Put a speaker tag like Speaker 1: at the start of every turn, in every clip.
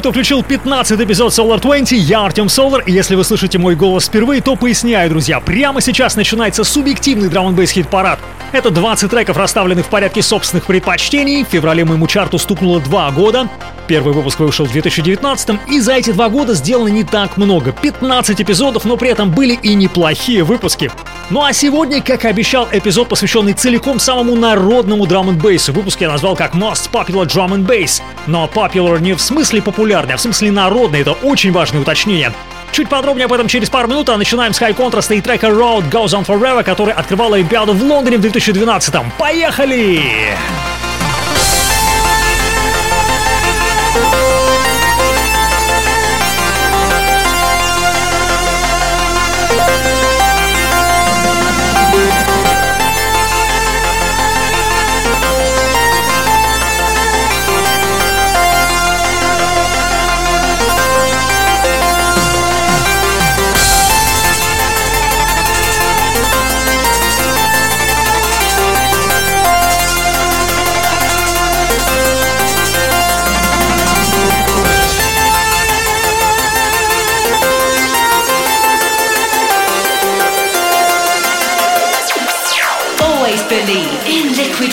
Speaker 1: кто включил 15 эпизод Solar 20. Я Артем Солар, и если вы слышите мой голос впервые, то поясняю, друзья. Прямо сейчас начинается субъективный драм н хит парад Это 20 треков, расставленных в порядке собственных предпочтений. В феврале моему чарту стукнуло 2 года. Первый выпуск вышел в 2019 и за эти два года сделано не так много. 15 эпизодов, но при этом были и неплохие выпуски. Ну а сегодня, как и обещал, эпизод, посвященный целиком самому народному драм н бейсу Выпуск я назвал как Most Popular Drum and Bass. Но popular не в смысле популярный, а в смысле народный. Это очень важное уточнение. Чуть подробнее об этом через пару минут, а начинаем с High Contrast и трека Road Goes On Forever, который открывал Олимпиаду в Лондоне в 2012 -м. Поехали!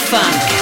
Speaker 2: Funk.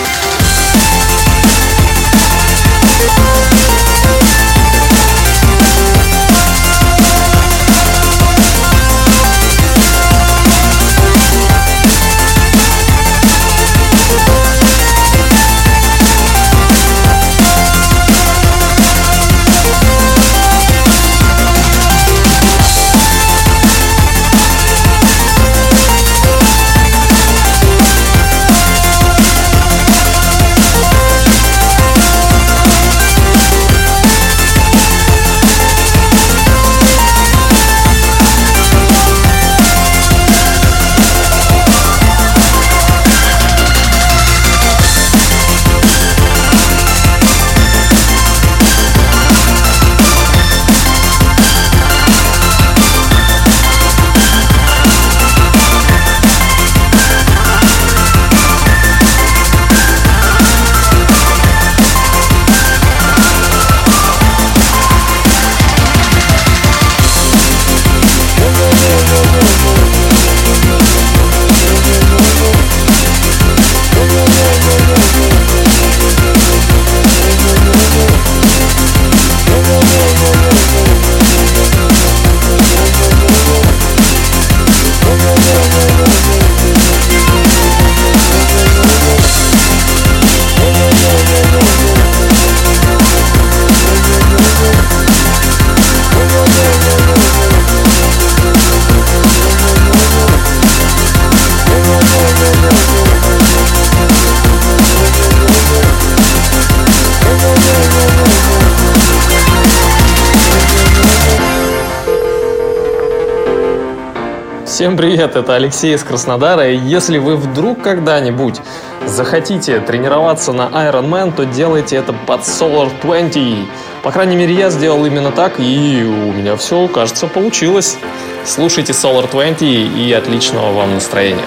Speaker 3: Всем привет, это Алексей из Краснодара. И если вы вдруг когда-нибудь захотите тренироваться на Ironman, то делайте это под Solar 20. По крайней мере, я сделал именно так, и у меня все, кажется, получилось. Слушайте Solar 20 и отличного вам настроения.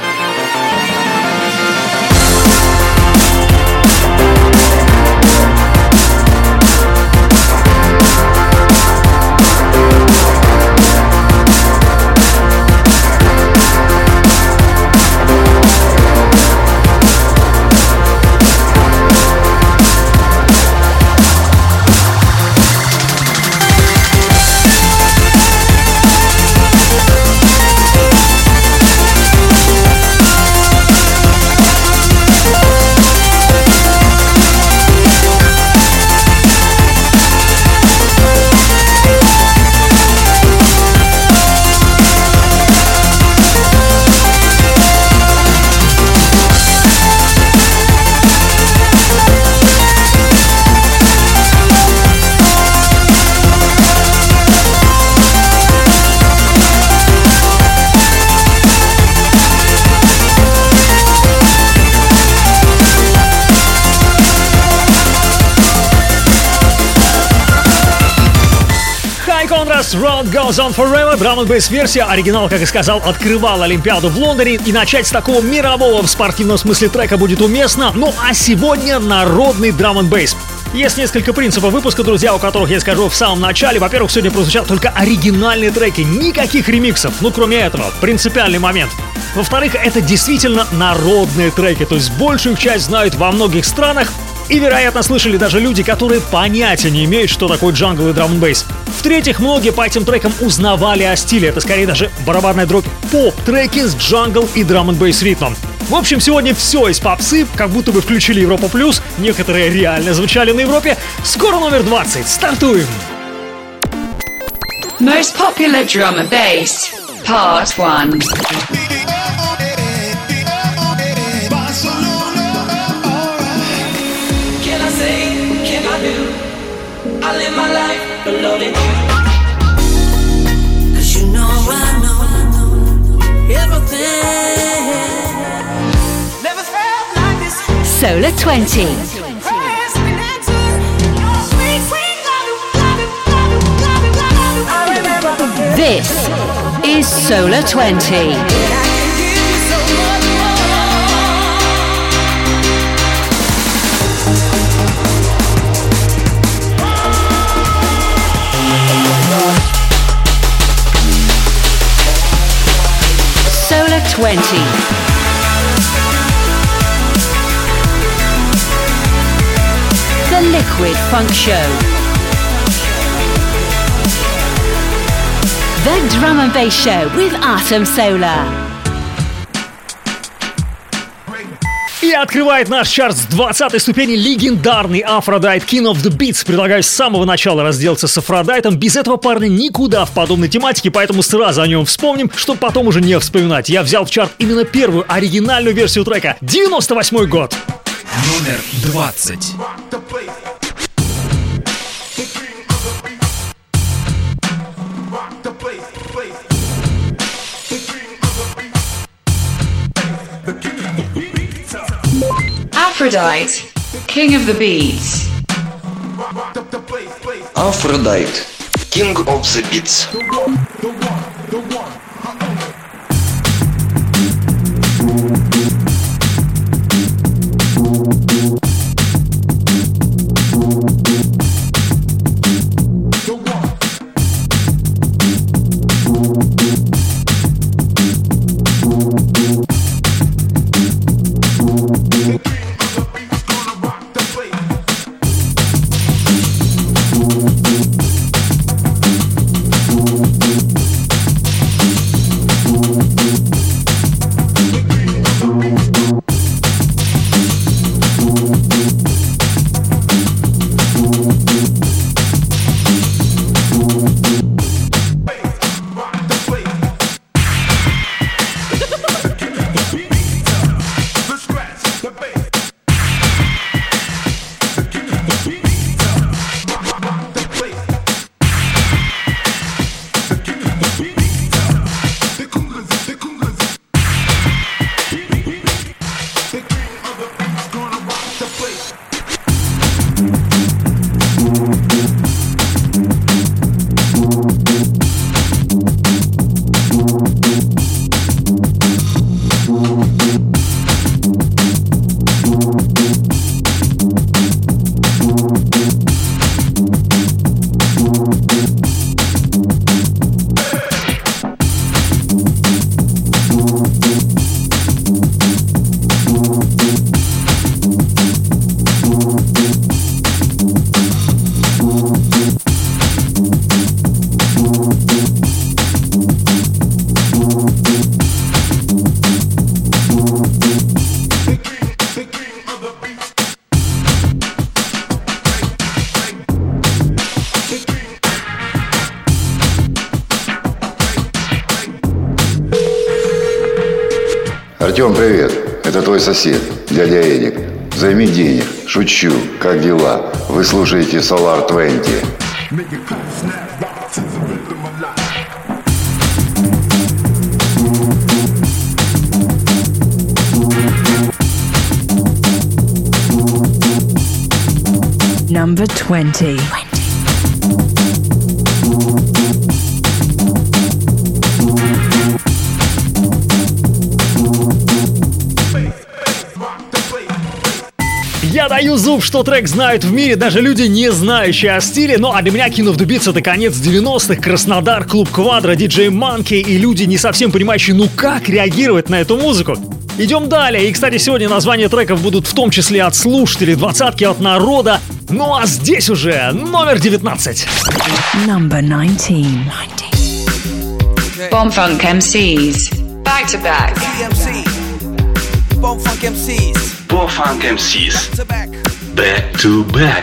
Speaker 1: Contrast Round Goes On Forever, драм н версия, оригинал, как и сказал, открывал Олимпиаду в Лондоне, и начать с такого мирового в спортивном смысле трека будет уместно, ну а сегодня народный драм н есть несколько принципов выпуска, друзья, у которых я скажу в самом начале. Во-первых, сегодня прозвучат только оригинальные треки, никаких ремиксов. Ну, кроме этого, принципиальный момент. Во-вторых, это действительно народные треки, то есть большую их часть знают во многих странах, и, вероятно, слышали даже люди, которые понятия не имеют, что такое джангл и драм бейс. В-третьих, многие по этим трекам узнавали о стиле. Это скорее даже барабанная дробь поп-треки с джангл и драм бейс ритмом. В общем, сегодня все из попсы, как будто бы включили Европа Плюс, некоторые реально звучали на Европе. Скоро номер 20, стартуем!
Speaker 2: Most popular drum and bass, part
Speaker 4: 1. Life loaded. Cause you know I know everything. Never felt like this.
Speaker 2: Solar 20. This is Solar 20. 20. The Liquid Funk Show. The Drum and Bass Show with Atom Solar.
Speaker 1: И открывает наш чарт с 20 ступени легендарный Aphrodite King of the Beats. Предлагаю с самого начала разделаться с Aphrodite ом. Без этого парня никуда в подобной тематике, поэтому сразу о нем вспомним, чтобы потом уже не вспоминать. Я взял в чарт именно первую оригинальную версию трека. 98 год.
Speaker 5: Номер 20.
Speaker 2: Aphrodite, King of the Beats.
Speaker 6: Aphrodite, King of the Beats.
Speaker 7: Сосед, дядя Эдик. Займи денег. Шучу. Как дела? Вы слушаете Solar 20.
Speaker 8: Number 20. 20.
Speaker 1: Уф, что трек знают в мире даже люди, не знающие о стиле. Ну а для меня King of the Beats это конец 90-х, Краснодар, Клуб Квадро, диджей Манки и люди, не совсем понимающие, ну как реагировать на эту музыку. Идем далее. И, кстати, сегодня названия треков будут в том числе от слушателей, двадцатки от народа. Ну а здесь уже номер 19.
Speaker 9: Number 19. Bomb Funk MCs. Back to back.
Speaker 10: Bone Funk MCs.
Speaker 11: Bone Funk MCs.
Speaker 10: Back to back.
Speaker 11: Back to back.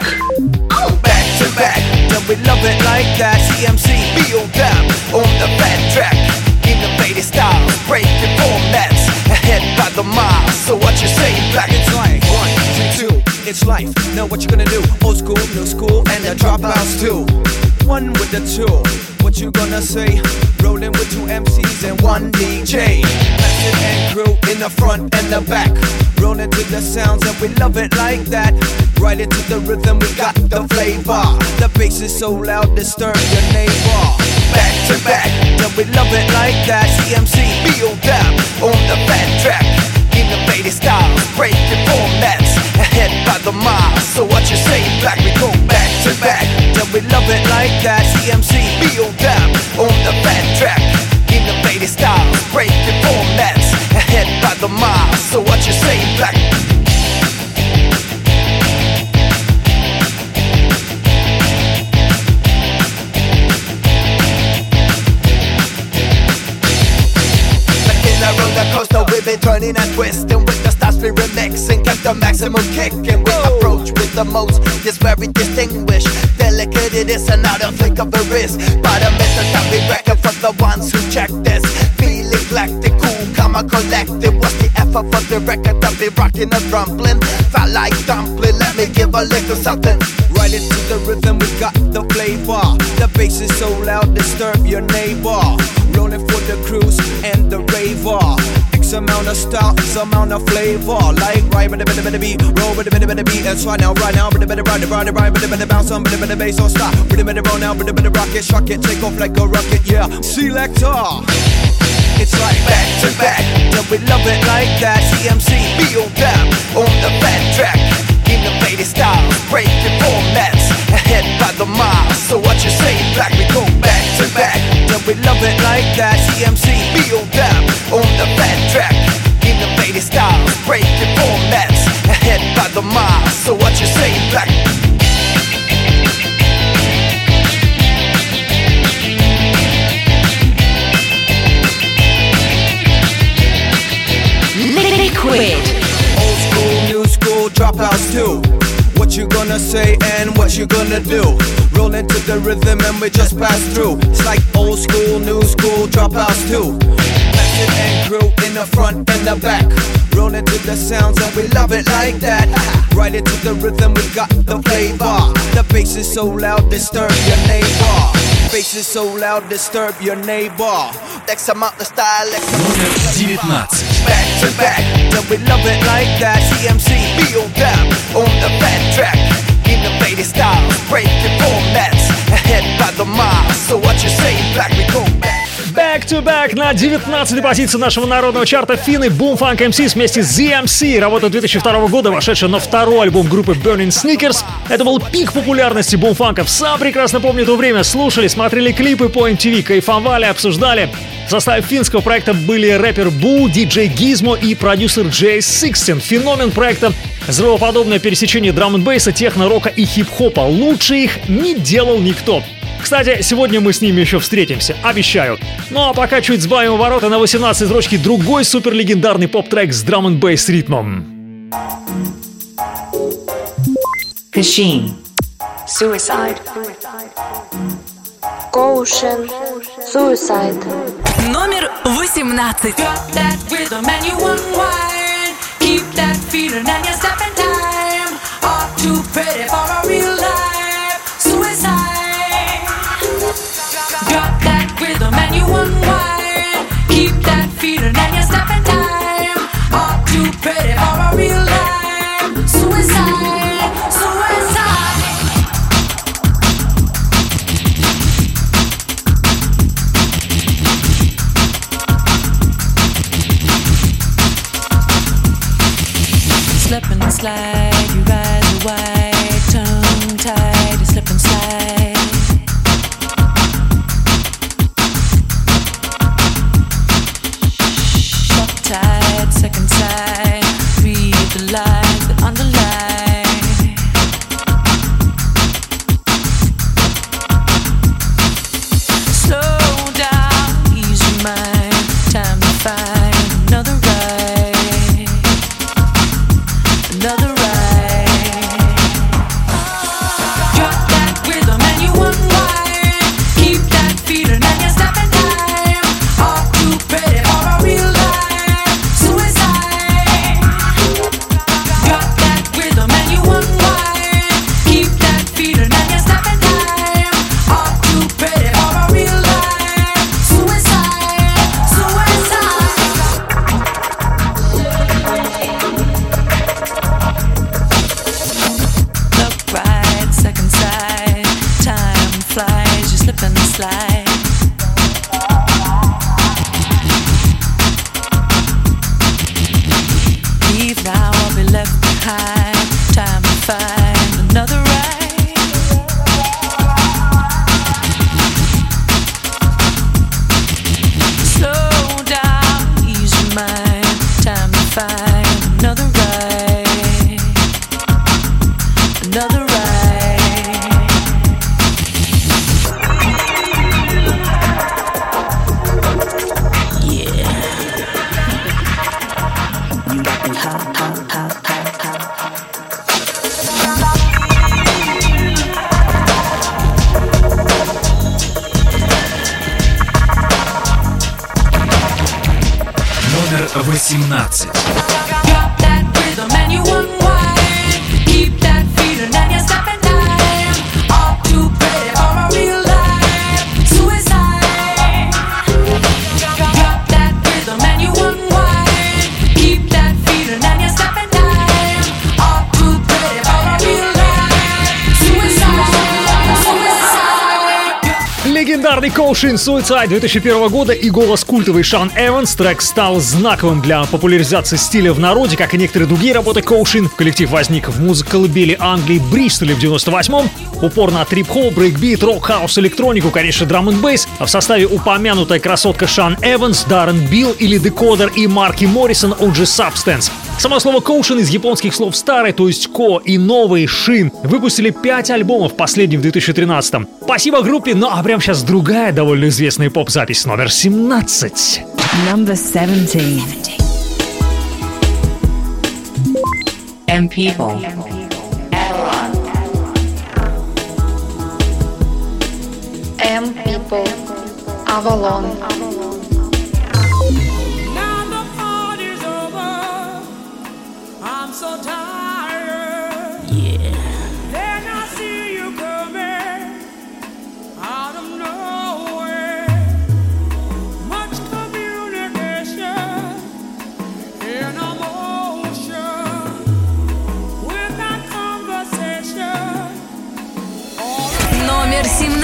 Speaker 10: Back to back. Then we love it like that. CMC. On them. On the fat track. Innovative styles. Breaking formats. Ahead by the mile. So what you say? Black it's like one, two, two. It's life. Know what you're gonna do. Old school, new school, and the dropouts too. One with the two. What you gonna say? Rolling with two MCs and one DJ. And in the front and the back. Rolling to the sounds and we love it like that. Right into the rhythm, we got the flavor. The bass is so loud, disturb your neighbor. Back to back, then we love it like that. CMC, on them, on the fat track. Innovative styles, breaking formats. Ahead by the mile, so what you say? Black, we go back to back. Then we love it like that. CMC, on them, on the fat track. Innovative styles, breaking the mile, so what you say? Black. Like in a roller coaster, we've been turning and twisting with the styles we remixing. Get the maximum kick and we approach with the most. It's very distinguished. Delicate it is, and I don't think of a risk. But a method that we reckon for the ones who check this. Feeling galactic, cool, come on, collective. Effort for the record that be rocking and rumbling? Felt like dumpling, let me give a little something. Right into the rhythm, we got the flavor. The bass is so loud, disturb your neighbor. Rolling for the cruise and the raver. X amount of style, X amount of flavor. Like right with the bit of beat, roll with the bit of beat. That's right now, right now, the bit of ride, with the bit bounce on, the bit bass, so stop. The bit roll now, the bit of rocket, shock it, take off like a rocket, yeah. Selector. It's like back to back, then we love it like that. CMC, be on on the fat track. Innovative styles, breaking formats. Ahead by the mile, so what you say? Black, we go back to back, then we love it like that. CMC, be on on the fat track. Innovative styles, breaking formats. Ahead by the mile, so what you say? Black.
Speaker 9: Liquid.
Speaker 10: Old school, new school, dropouts too. What you gonna say and what you gonna do? Roll into the rhythm and we just pass through. It's like old school, new school, dropouts too. Method and crew in the front and the back. Roll into the sounds and we love it like that. Right into the rhythm, we got the flavor. The bass is so loud, disturb your neighbor. Faces so loud, disturb your neighbor. Dex out the style,
Speaker 6: Dex
Speaker 10: Back to back, then we love it like that. CMC, feel that on the fat track. Innovative style, break the formats. Ahead by the mile, so what you say, black, we go back.
Speaker 1: Back to back на 19-й позиции нашего народного чарта финны Boom Funk MCs вместе с ZMC. Работа 2002 года, вошедшая на второй альбом группы Burning Sneakers. Это был пик популярности бумфанков. Сам прекрасно помню то время. Слушали, смотрели клипы по MTV, кайфовали, обсуждали. В составе финского проекта были рэпер Бу, диджей Гизмо и продюсер Джей Сикстин. Феномен проекта взрывоподобное пересечение драм н бейса техно-рока и хип-хопа. Лучше их не делал никто. Кстати, сегодня мы с ними еще встретимся, обещаю. Ну а пока чуть сбавим обороты на 18 строчки другой суперлегендарный поп-трек с драм н бейс ритмом.
Speaker 9: Machine.
Speaker 12: Suicide. Caution. Suicide.
Speaker 13: Номер 18.
Speaker 4: Drop that rhythm and you unwind. Keep that feeling and you step in time. All too pretty for a real Suicide. Kosheen Suicide
Speaker 1: 2001 года и голос культовый Шан Эванс. Трек стал знаковым для популяризации стиля в народе, как и некоторые другие работы Kosheen. Коллектив возник в музыколыбели Англии Бристоле в 98-м. Упор на трип-хоп, брейкбит, рок-хаус, электронику, конечно, драм н бейс. А в составе упомянутая красотка Шан Эванс, Даррен Билл или Декодер и Марки Моррисон OG Substance. Само слово «Kosheen» из японских слов «старый», то есть «ко» и «новый» «шин». Выпустили 5 альбомов, последний в 2013-м. Спасибо группе, ну а прямо сейчас другая довольно известная поп-запись номер 17.
Speaker 8: Number 17.
Speaker 14: M people.
Speaker 12: M People. Avalon.
Speaker 13: Now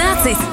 Speaker 13: 12.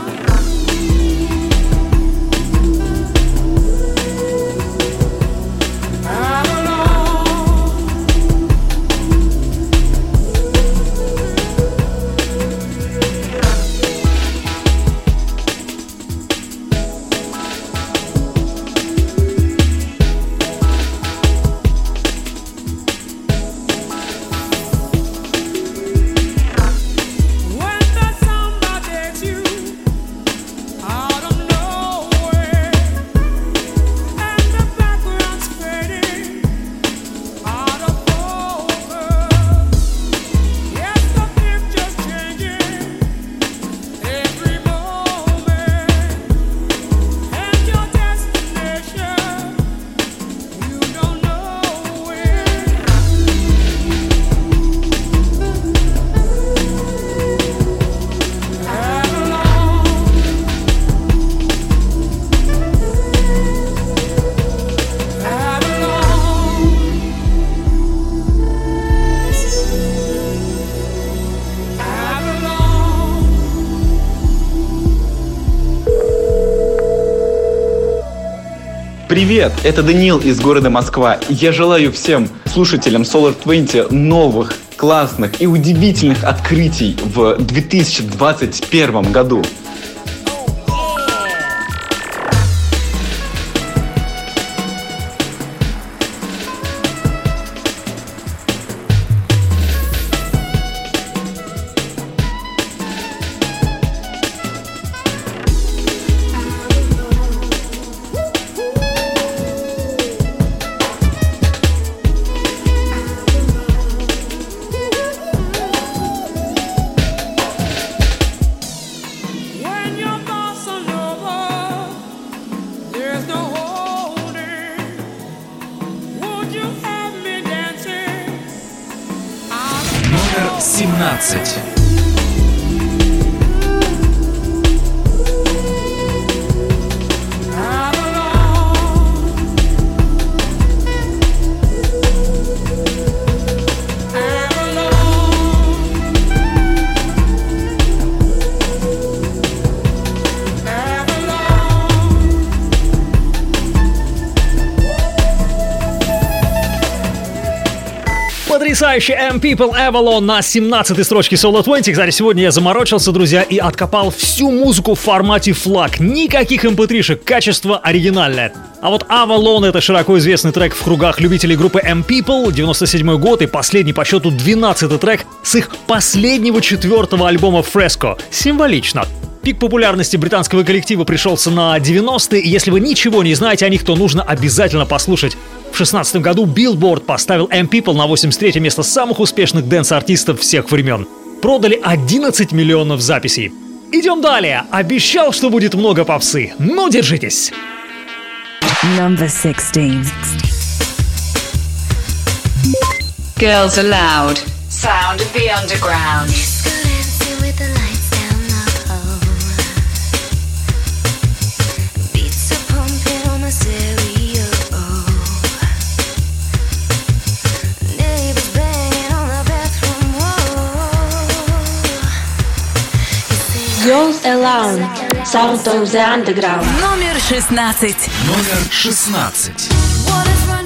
Speaker 15: Привет, это Даниил из города Москва. Я желаю всем слушателям Solar 20 новых, классных и удивительных открытий в 2021 году.
Speaker 1: Потрясающий M People Avalon на 17 строчке Solo 20. Кстати, сегодня я заморочился, друзья, и откопал всю музыку в формате флаг. Никаких mp3-шек, качество оригинальное. А вот Avalon это широко известный трек в кругах любителей группы M People, 97 год и последний по счету 12 трек с их последнего четвертого альбома Fresco. Символично. Пик популярности британского коллектива пришелся на 90-е, и если вы ничего не знаете о них, то нужно обязательно послушать. В 16 году Billboard поставил M People на 83 место самых успешных дэнс-артистов всех времен. Продали 11 миллионов записей. Идем далее. Обещал, что будет много попсы. Ну, держитесь.
Speaker 8: Number 16.
Speaker 9: Girls Aloud. Sound of the Underground.
Speaker 2: Girls Aloud. Sound of the Underground.
Speaker 8: Номер 16.
Speaker 16: Номер 16.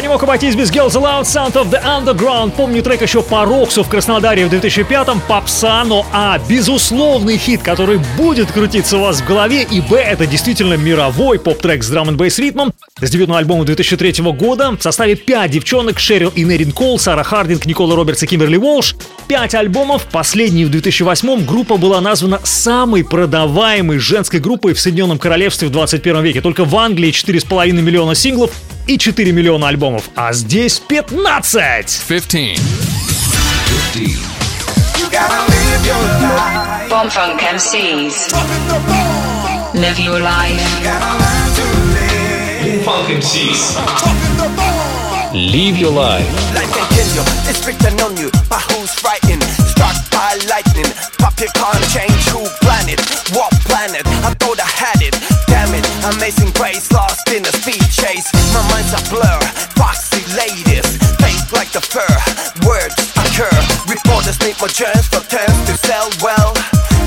Speaker 1: Я не мог обойтись без Girls Aloud Sound of the Underground. Помню трек еще по Роксу в Краснодаре в 2005-м, попса, но А, безусловный хит, который будет крутиться у вас в голове, и Б, это действительно мировой поп-трек с драм бейс ритмом. С дебютного альбома 2003 года в составе 5 девчонок Шерил и Нерин Кол, Сара Хардинг, Никола Робертс и Кимберли Уолш. 5 альбомов, последний в 2008 группа была названа самой продаваемой женской группой в Соединенном Королевстве в 21 веке. Только в Англии 4,5 миллиона синглов и 4 миллиона альбомов, а здесь 15!
Speaker 17: 15.
Speaker 9: Bomb Funk MCs. Live your life.
Speaker 3: Funk MCs. Live your life.
Speaker 10: Life continue, it's written on you by who's writing. Struck by lightning, pop your can't change who planet, what planet? I thought I had it, damn it. Amazing grace, lost in a speed chase. My mind's a blur, foxy ladies, fake like the fur. Words occur, reporters need more germs for terms to sell well.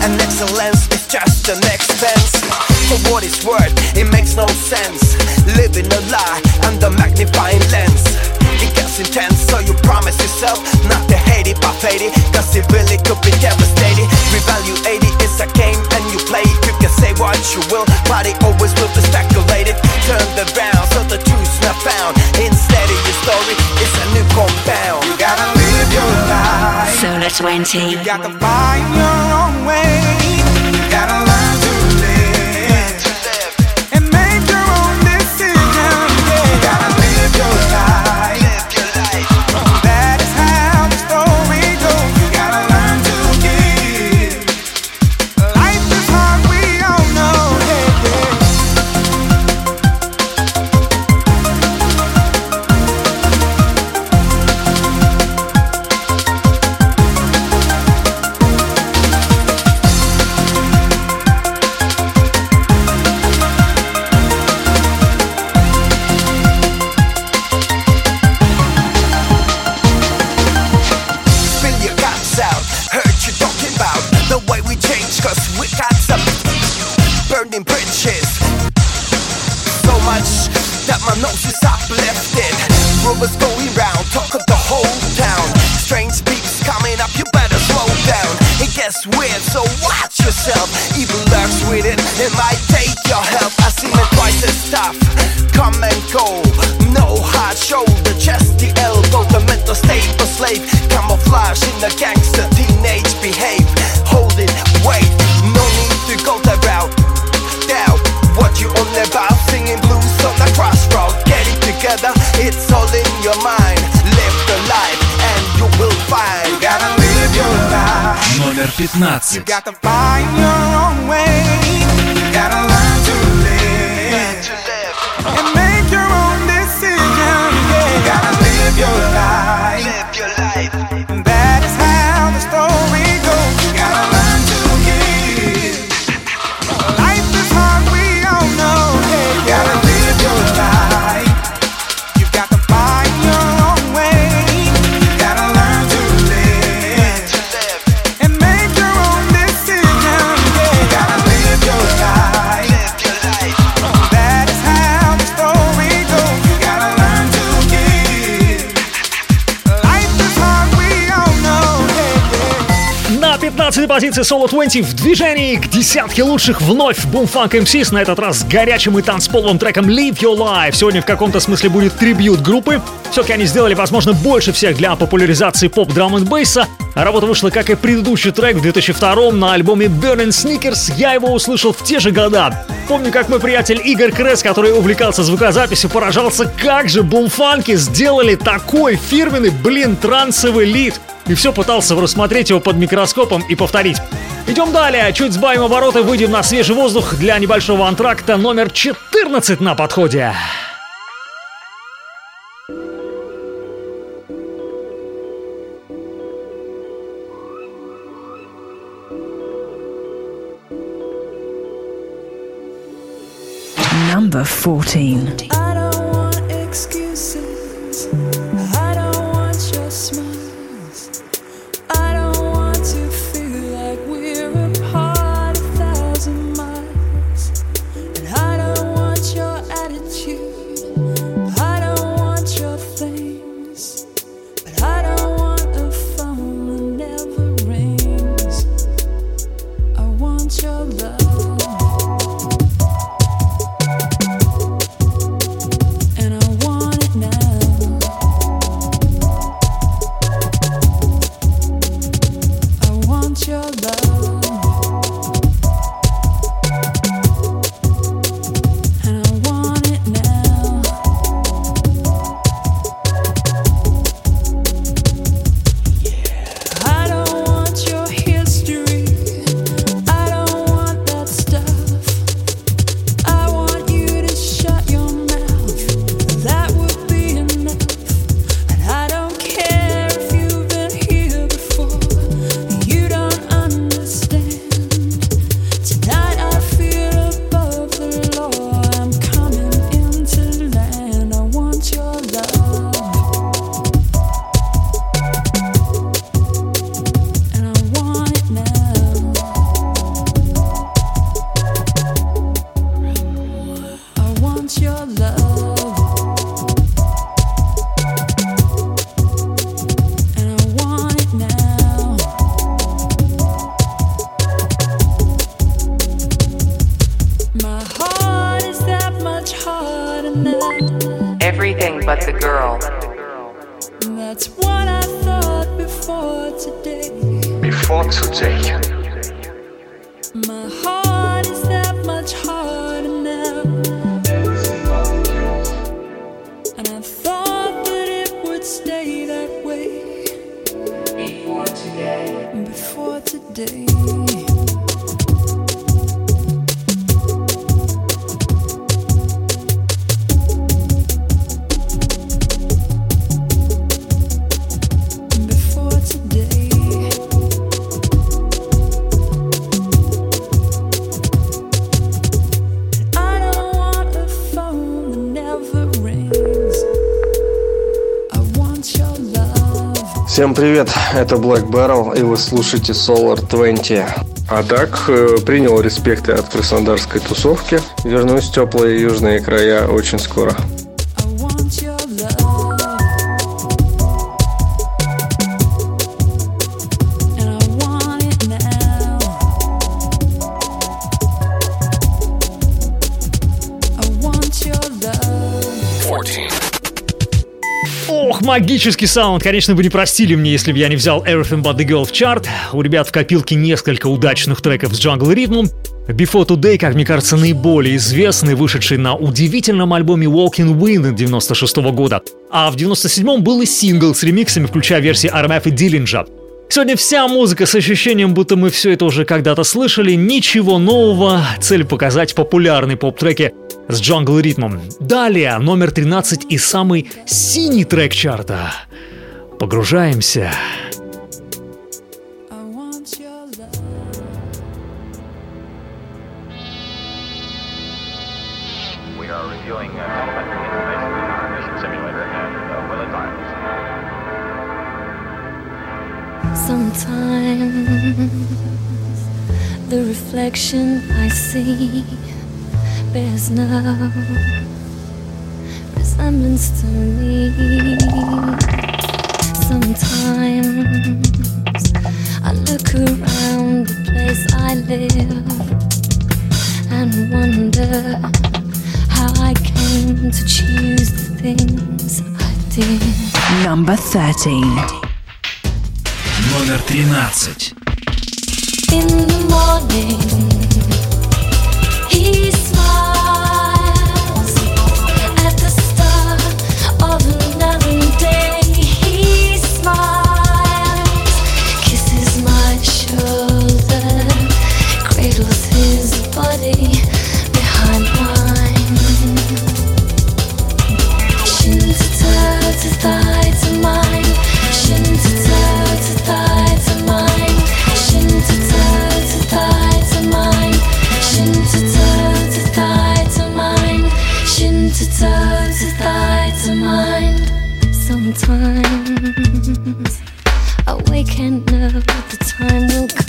Speaker 10: And excellence is just an expense. For what it's worth, it makes no sense. Living a lie under magnifying lens. It gets intense, so you promise yourself not to hate it, but fade it. Cause it really could be devastating. Revalue 80 is a game and you play it. You can say what you will, but it always will be speculated. Turned around, so the truth's not found. Instead of your story, it's a new compound. You gotta live your life.
Speaker 13: Solar 20.
Speaker 10: You got to find your own way.
Speaker 17: 15.
Speaker 1: 15 позиции Solo 20 в движении к десятке лучших вновь Boomfunk MCs, на этот раз с горячим и танцполовым треком Live Your Life. Сегодня в каком-то смысле будет трибют группы. Все-таки они сделали, возможно, больше всех для популяризации поп драм н бейса. Работа вышла, как и предыдущий трек в 2002 на альбоме Burning Sneakers. Я его услышал в те же года. Помню, как мой приятель Игорь Крес, который увлекался звукозаписью, поражался, как же бумфанки сделали такой фирменный, блин, трансовый лид и все пытался рассмотреть его под микроскопом и повторить. Идем далее, чуть сбавим обороты, выйдем на свежий воздух для небольшого антракта номер 14 на подходе.
Speaker 13: Number 14.
Speaker 18: Всем привет, это Black Barrel, и вы слушаете Solar 20. А так, э, принял респекты от краснодарской тусовки. Вернусь в теплые южные края очень скоро.
Speaker 1: Магический саунд. Конечно, вы не простили мне, если бы я не взял Everything But The Girl в чарт. У ребят в копилке несколько удачных треков с джангл ритмом. Before Today, как мне кажется, наиболее известный, вышедший на удивительном альбоме Walking Wind 96 года. А в 97-м был и сингл с ремиксами, включая версии RMF и Диллинджа. Сегодня вся музыка с ощущением, будто мы все это уже когда-то слышали, ничего нового, цель показать популярные поп-треки с джангл ритмом. Далее номер 13 и самый синий трек чарта. Погружаемся.
Speaker 19: We
Speaker 16: Sometimes the reflection I see bears no resemblance to me. Sometimes I look around the place I live and wonder how I came to choose the things I did.
Speaker 13: Number 13.
Speaker 6: Номер 13.
Speaker 16: In the morning,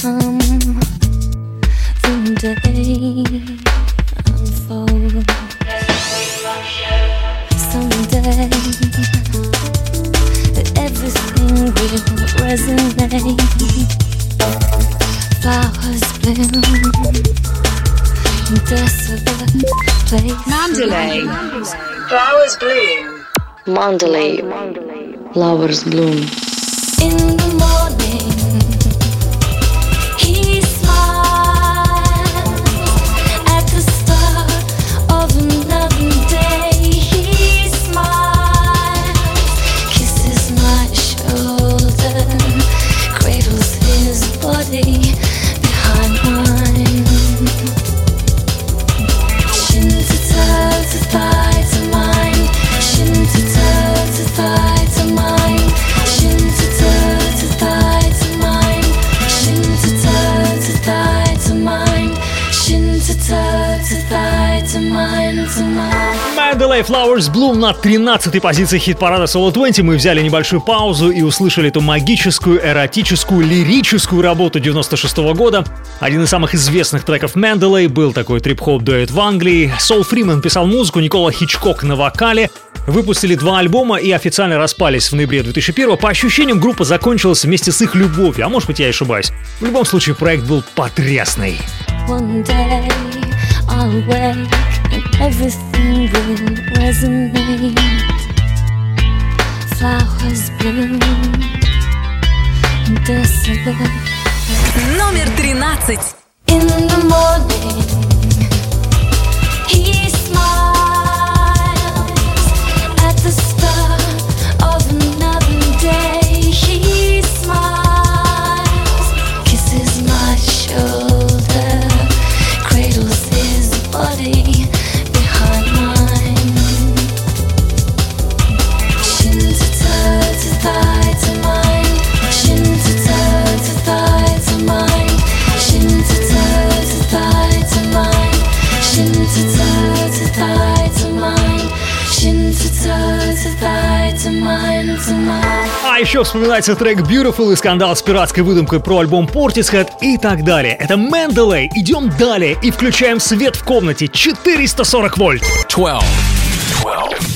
Speaker 16: come. The day unfolds. Someday everything will resonate. Flowers bloom desolate place.
Speaker 9: Mandalay. Flowers bloom.
Speaker 20: Mandalay. Flowers bloom.
Speaker 16: In the morning,
Speaker 1: Mandalay Flowers Bloom на 13-й позиции хит-парада Solo 20 мы взяли небольшую паузу и услышали эту магическую, эротическую, лирическую работу 96 года. Один из самых известных треков Mandalay был такой трип-хоп дуэт в Англии. Сол Фриман писал музыку, Никола Хичкок на вокале. Выпустили два альбома и официально распались в ноябре 2001 По ощущениям, группа закончилась вместе с их любовью, а может быть я ошибаюсь. В любом случае, проект был потрясный.
Speaker 16: One day I'll wake and everything will resonate. Flowers bloom in desolate
Speaker 2: Номер тринадцать.
Speaker 16: In the morning, he smiles
Speaker 1: А еще вспоминается трек Beautiful и скандал с пиратской выдумкой про альбом Portishead и так далее. Это Менделей. Идем далее и включаем свет в комнате 440 вольт.
Speaker 6: 12.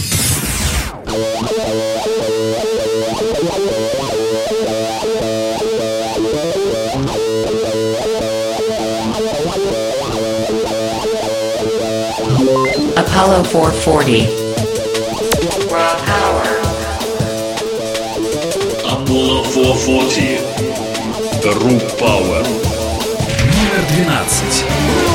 Speaker 9: Apollo 440.
Speaker 11: 440. Root Power.
Speaker 6: Номер 12.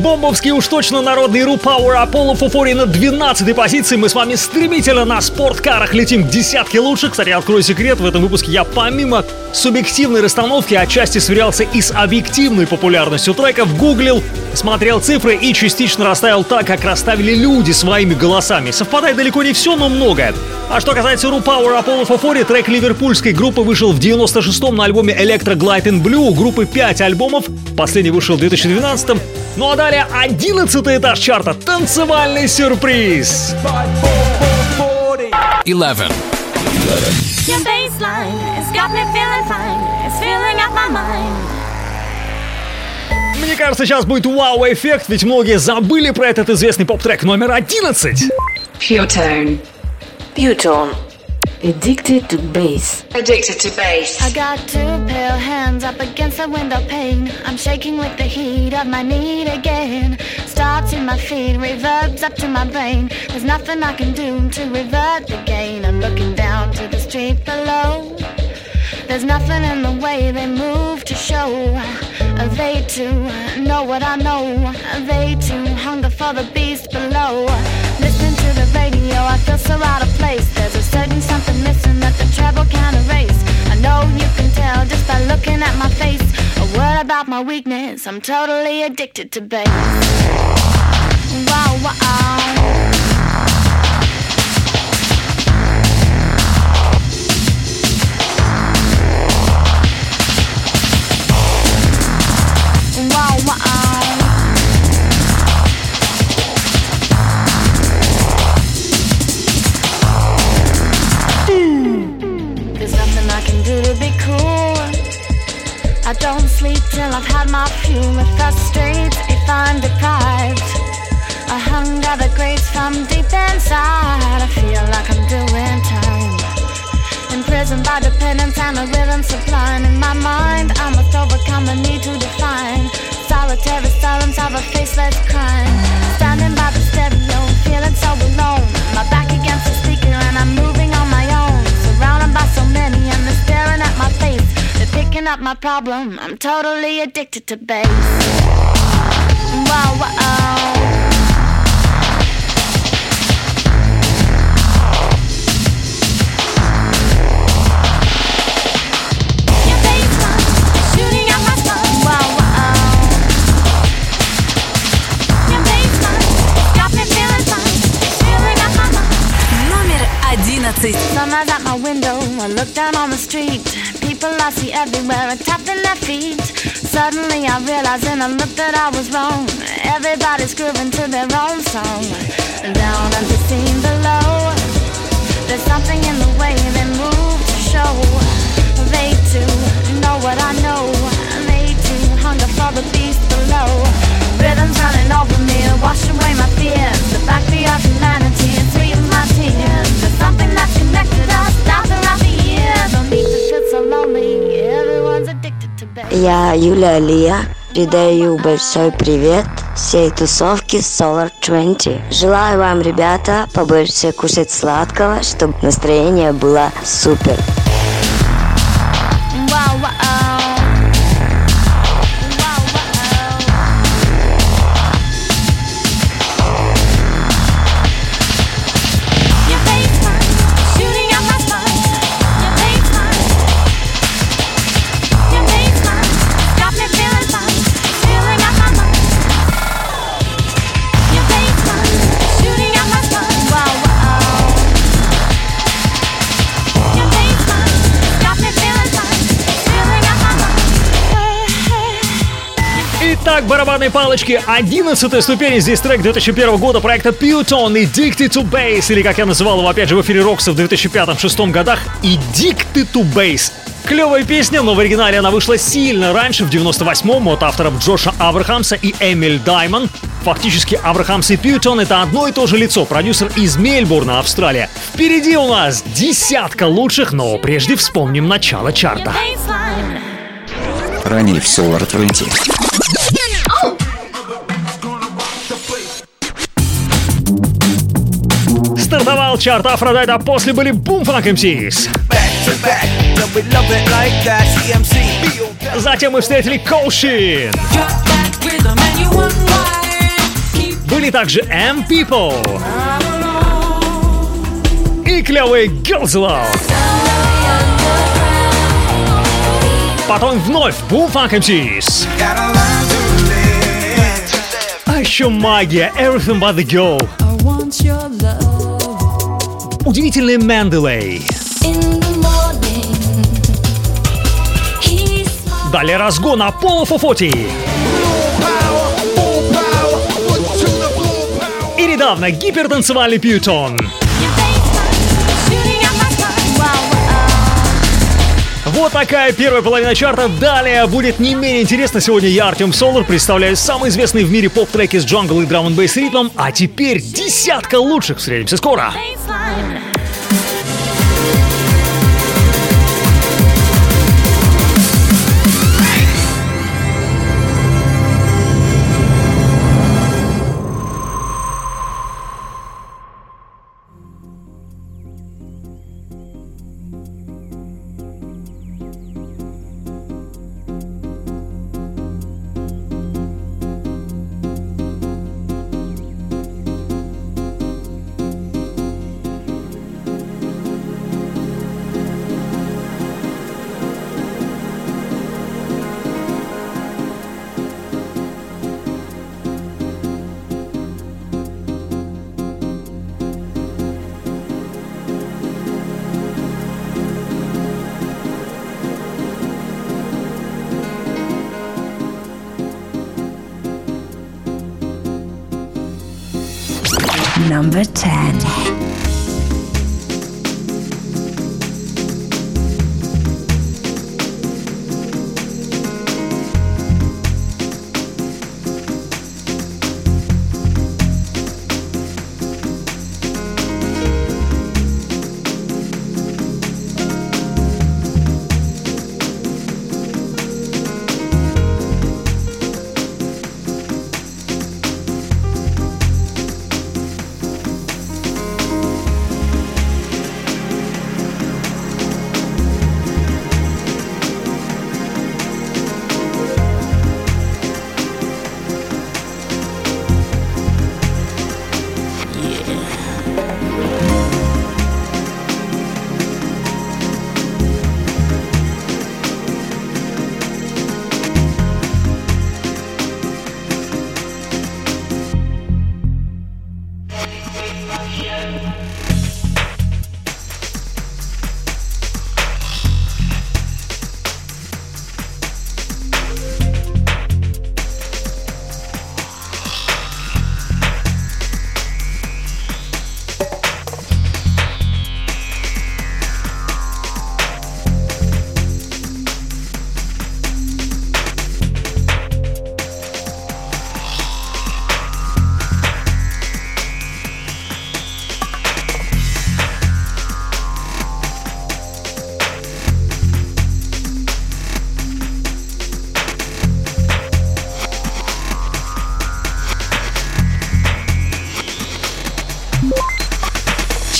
Speaker 1: Бомбовский уж точно народный Ру Power Apollo Фуфори на 12 позиции. Мы с вами стремительно на спорткарах летим к десятке лучших. Кстати, открою секрет, в этом выпуске я помимо субъективной расстановки отчасти сверялся и с объективной популярностью треков, гуглил, смотрел цифры и частично расставил так, как расставили люди своими голосами. Совпадает далеко не все, но многое. А что касается Ру Power Apollo Фуфори, трек ливерпульской группы вышел в 96-м на альбоме Electro Glide in Blue. Группы 5 альбомов, последний вышел в 2012 м Ну а далее 11 этаж чарта. Танцевальный сюрприз.
Speaker 6: 11.
Speaker 16: Your baseline has got me feeling fine. It's filling up my mind.
Speaker 1: Мне кажется, сейчас будет вау-эффект, ведь многие забыли про этот известный поп-трек номер 11.
Speaker 9: Pure tone.
Speaker 20: Butone.
Speaker 21: Addicted to bass.
Speaker 9: Addicted to bass.
Speaker 22: I got two pale hands up against the window pane. I'm shaking with the heat of my need again. Starts in my feet, reverbs up to my brain. There's nothing I can do to revert the gain. I'm looking down to the street below. There's nothing in the way they move to show. They too know what I know. They too hunger for the beast below. Listening to the radio, I feel so out of place. There's a certain something missing that the treble can't erase. I know you can tell just by looking at my face. A word about my weakness, I'm totally addicted to bass. Wow, wow. Wow, wow. I don't sleep till I've had my fuel. It frustrates if I'm deprived. A hunger that grates from deep inside. I feel like I'm doing time. Imprisoned by dependence and a rhythm supplying in my mind. I must overcome the need to define. Solitary silence of a faceless crime. Standing by the stereo, feeling so alone. My back against the speaker and I'm moving on my own. Surrounded by so many and they're staring at my face. They're picking up my problem. I'm totally addicted to bass. Wow, wow. Shooting at my phone. Wow, wow. Your baseline got me feeling fine. Feeling at my mind.
Speaker 2: Номер одиннадцать.
Speaker 22: Sunrise at my window, I look down on the street. People I see everywhere are tapping their feet. Suddenly I realize in a look that I was wrong. Everybody's grooving to their own song. Down at the scene below, there's something in the way they move to show. They too know what I know. They too hunger for the beast below. Rhythms running over me, wash away my fears. The backbeat of humanity and sweeten my tears. There's something that's connected us down
Speaker 11: Я, Юля Алия, передаю большой привет всей тусовке Solar 20. Желаю вам, ребята, побольше кушать сладкого, чтобы настроение было супер.
Speaker 1: Итак, барабанные палочки, 11 ступень. Здесь трек 2001 года проекта Pewton Addicted to Bass, или как я называл его опять же в эфире Рокса в 2005-2006 годах, Addicted to Bass. Клевая песня, но в оригинале она вышла сильно раньше, в 98-м, от авторов Джоша Абрахамса и Эмиль Даймон. Фактически Абрахамс и Пьютон это одно и то же лицо, продюсер из Мельбурна, Австралия. Впереди у нас десятка лучших, но прежде вспомним начало чарта.
Speaker 23: Ранее в Solar 20.
Speaker 1: Стартовал чарт Aphrodite а, после были Boom Funk MCs. Затем мы встретили Kosheen. Были также M People. И клевые Girls Love. Потом вновь Boom Funk MCs. А еще магия Everything But The Girl. Удивительный Менделей. Далее разгон Apollo 440. И недавно гипертанцевальный Пьютон. Вот такая первая половина чарта. Далее будет не менее интересно. Сегодня я, Артем Солар, представляю самые известные в мире поп-треки с джангл и драм н бейс ритмом. А теперь десятка лучших. Встретимся скоро.
Speaker 22: Baseline.
Speaker 13: Number 10.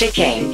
Speaker 6: Chicken.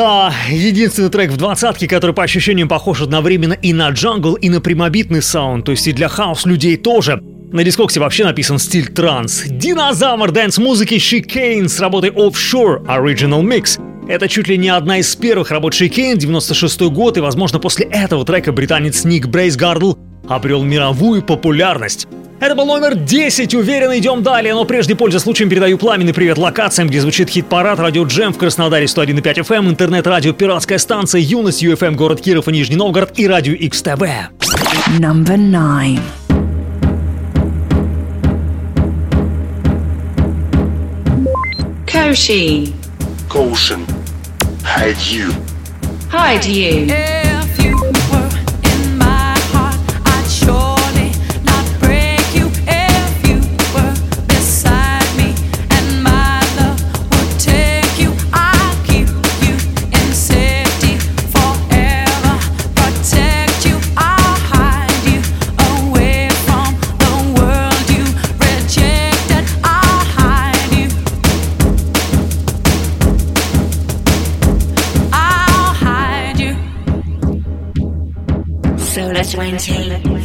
Speaker 1: Да, единственный трек в двадцатке, который по ощущениям похож одновременно и на джангл, и на прямобитный саунд, то есть и для хаус людей тоже. На Discogs е вообще написан стиль транс. Динозавр дэнс-музыки Chicane с работой Offshore Original Mix. Это чуть ли не одна из первых работ Chicane, 96 год, и, возможно, после этого трека британец Ник Брейсгардл обрел мировую популярность. Это был номер 10, уверенно идем далее, но прежде, пользуясь случаем, передаю пламенный привет локациям, где звучит хит-парад, радио Джем в Краснодаре 101,5 FM, интернет-радио «Пиратская станция», Юность, UFM, город Киров и Нижний Новгород и радио XTB.
Speaker 13: Number 9.
Speaker 9: Koshi.
Speaker 6: Caution. Hide you.
Speaker 9: Hide you.
Speaker 4: If
Speaker 24: 20.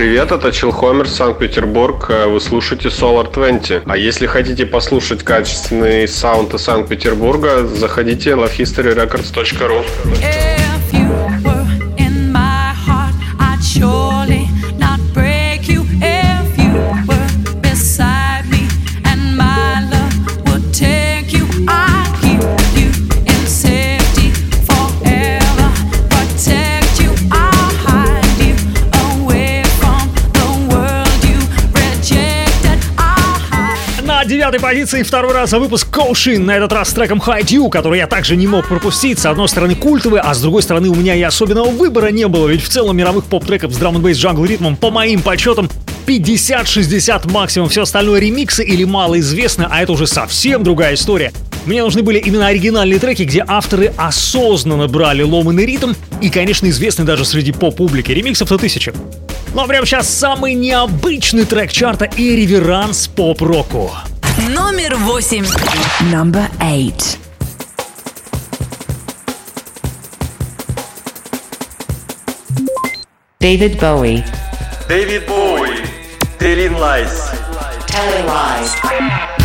Speaker 18: Привет, это Чилхомер, Санкт-Петербург. Э, Вы слушаете Solar 20. А если хотите послушать качественный саунд из Санкт-Петербурга, заходите на lovehistoryrecords.ru.
Speaker 1: девятой позиции второй раз за выпуск Коушин, на этот раз с треком Hide You, который я также не мог пропустить. С одной стороны культовый, а с другой стороны у меня и особенного выбора не было, ведь в целом мировых поп-треков с драм н джангл ритмом, по моим подсчетам, 50-60 максимум, все остальное ремиксы или малоизвестны, а это уже совсем другая история. Мне нужны были именно оригинальные треки, где авторы осознанно брали ломанный ритм и, конечно, известны даже среди поп-публики. Ремиксов-то тысячи. Но прямо сейчас самый необычный трек чарта и реверанс поп-року.
Speaker 2: Номер 8.
Speaker 13: Number 8.
Speaker 24: David Bowie.
Speaker 25: David Bowie. Telling Lies.
Speaker 24: Telling Lies.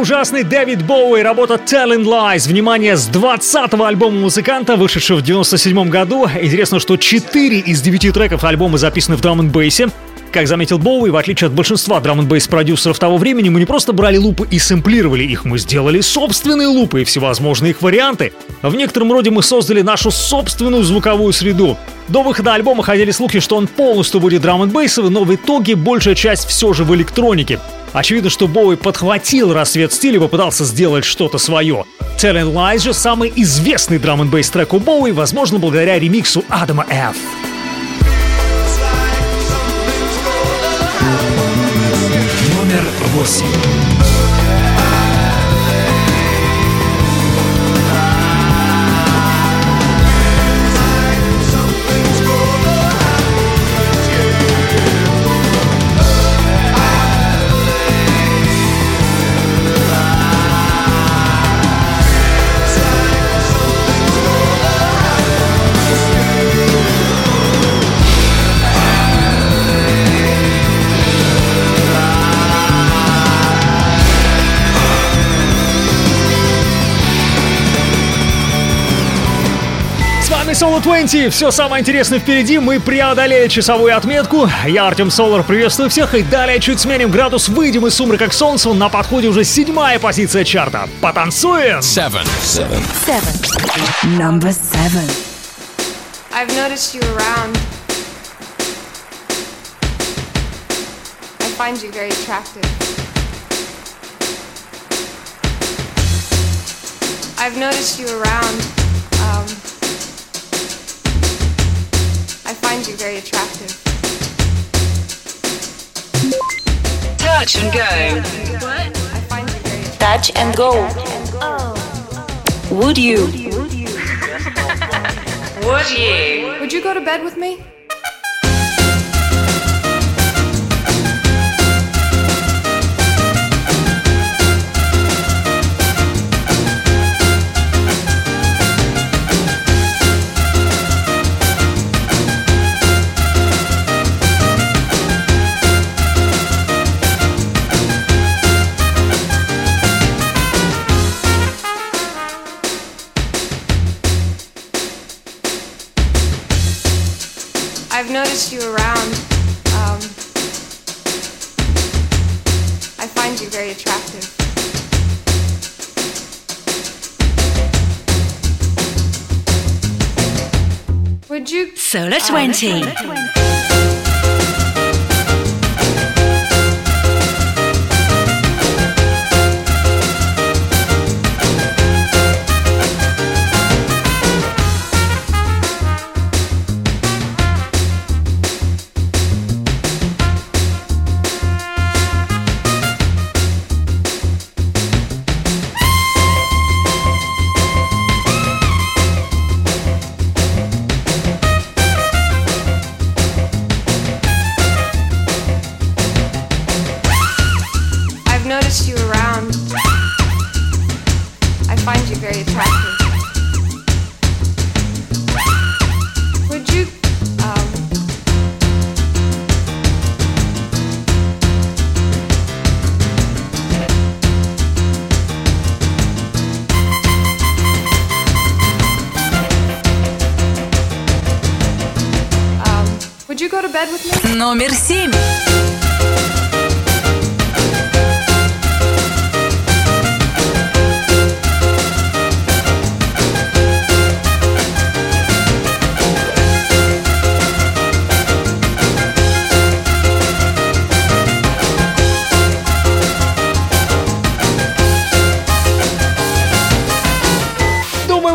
Speaker 1: Ужасный Дэвид Боуи, работа Telling Lies. Внимание, с 20-го альбома музыканта, вышедшего в 97 году. Интересно, что 4 из 9 треков альбома записаны в драм бейсе как заметил Боуи, в отличие от большинства драм бейс продюсеров того времени, мы не просто брали лупы и сэмплировали их, мы сделали собственные лупы и всевозможные их варианты. В некотором роде мы создали нашу собственную звуковую среду. До выхода альбома ходили слухи, что он полностью будет драм бейсовый, но в итоге большая часть все же в электронике. Очевидно, что Боуи подхватил рассвет стиля и попытался сделать что-то свое. Telling Lies же самый известный драм н трек у Боуи, возможно, благодаря ремиксу Адама Ф.
Speaker 6: Номер восемь.
Speaker 1: Соло 20. Все самое интересное впереди. Мы преодолели часовую отметку. Я Артем Солар. Приветствую всех. И далее чуть сменим градус. Выйдем из сумрака к солнцу. На подходе уже седьмая позиция чарта. Потанцуем!
Speaker 6: Seven. Seven.
Speaker 13: Seven. Number seven.
Speaker 26: I've noticed you around. I find you very attractive. I've noticed you around. Very attractive.
Speaker 9: Touch and go.
Speaker 26: I find you very attractive.
Speaker 12: Touch and go. would you
Speaker 9: Would you?
Speaker 26: Would you? Would you go to bed with me? I've you around. Um, I find you very attractive. Would you?
Speaker 2: Solar 20.
Speaker 26: I've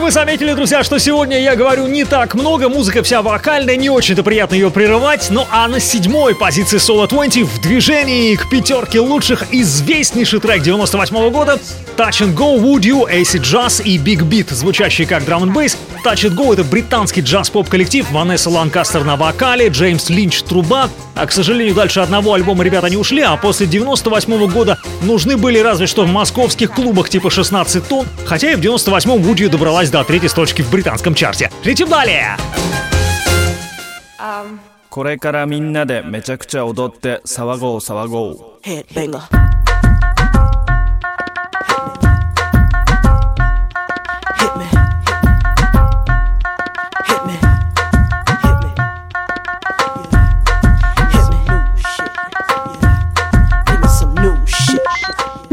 Speaker 1: вы заметили, друзья, что сегодня я говорю не так много, музыка вся вокальная, не очень-то приятно ее прерывать, ну а на седьмой позиции Solo 20 в движении к пятерке лучших известнейший трек 98 года Touch and Go, Would You, Acid Jazz и Big Beat, звучащий как драм бейс. Touch and Go — это британский джаз-поп-коллектив, Ванесса Ланкастер на вокале, Джеймс Линч — труба. А, к сожалению, дальше одного альбома ребята не ушли, а после 98 года нужны были разве что в московских клубах типа 16 тонн, хотя и в 98-м Would You добралась до третьей строчки в британском чарте. Летим далее!
Speaker 26: Um,
Speaker 27: これからみんなでめちゃくちゃ踊って騒ごう騒ごう
Speaker 24: Headbanger.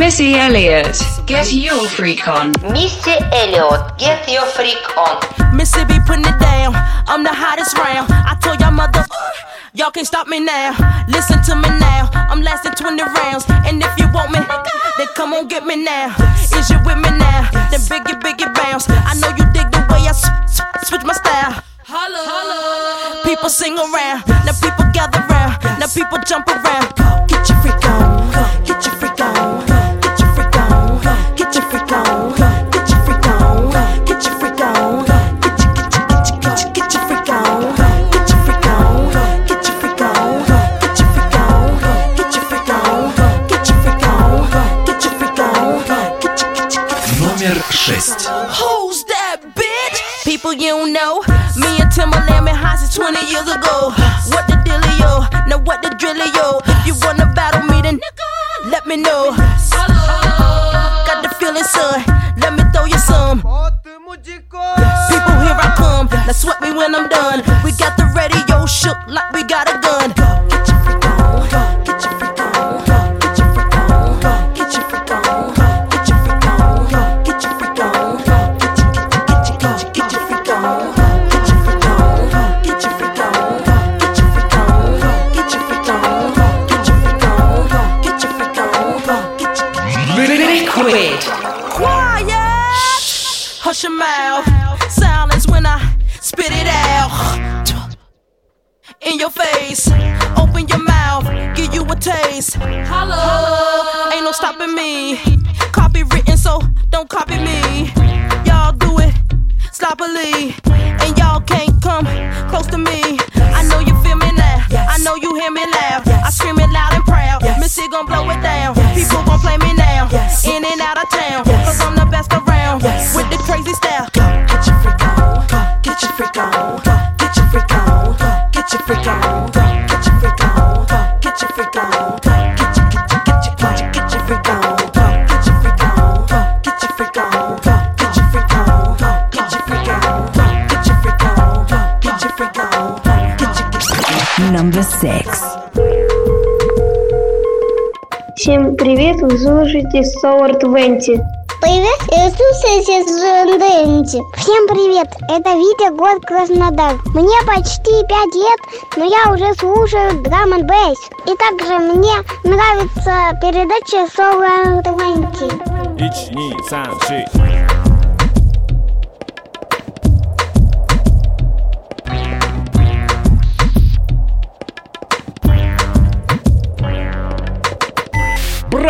Speaker 9: Missy Elliott, get your freak on.
Speaker 28: Missy Elliott, get your freak on.
Speaker 26: Mississippi putting it down. I'm the hottest round. I told y'all mother, uh, y'all can't stop me now. Listen to me now. I'm lasting 20 rounds. And if you want me, then come on get me now. Is you with me now? Then biggie, biggie bounce. I know you dig the way I s- s- switch my style. Holla, holla. People sing around. Now people gather round. Now people jump around. Get your freak on.
Speaker 17: 6.
Speaker 26: Who's that bitch? People you know. Me and Timberland been high since 20 years ago. What the dealio? Now what the drillio? If you wanna battle me, then let me know. Got the feeling, son. Let me throw you some. People, here I come. Now sweat me when I'm done. We got the radio shook like we got a gun. Your face. Open your mouth. Give you a taste. Holla. Ain't no stopping me. Copywritten, so don't copy me. Y'all do it sloppily. And y'all can't come close to me. I know you feel me now. I know you hear me laugh. I scream it loud and proud. Missy gon' blow it down. People gon' play me now. In and out of town.
Speaker 8: секс.
Speaker 29: Всем привет, вы слушаете Sour Twenty.
Speaker 30: Привет, я слушаете Дженденти. Всем привет, это Витя, год Краснодар. Мне почти 5 лет, но я уже слушаю драм н И также мне нравится передача Solar 20.
Speaker 27: 1, 2, 3.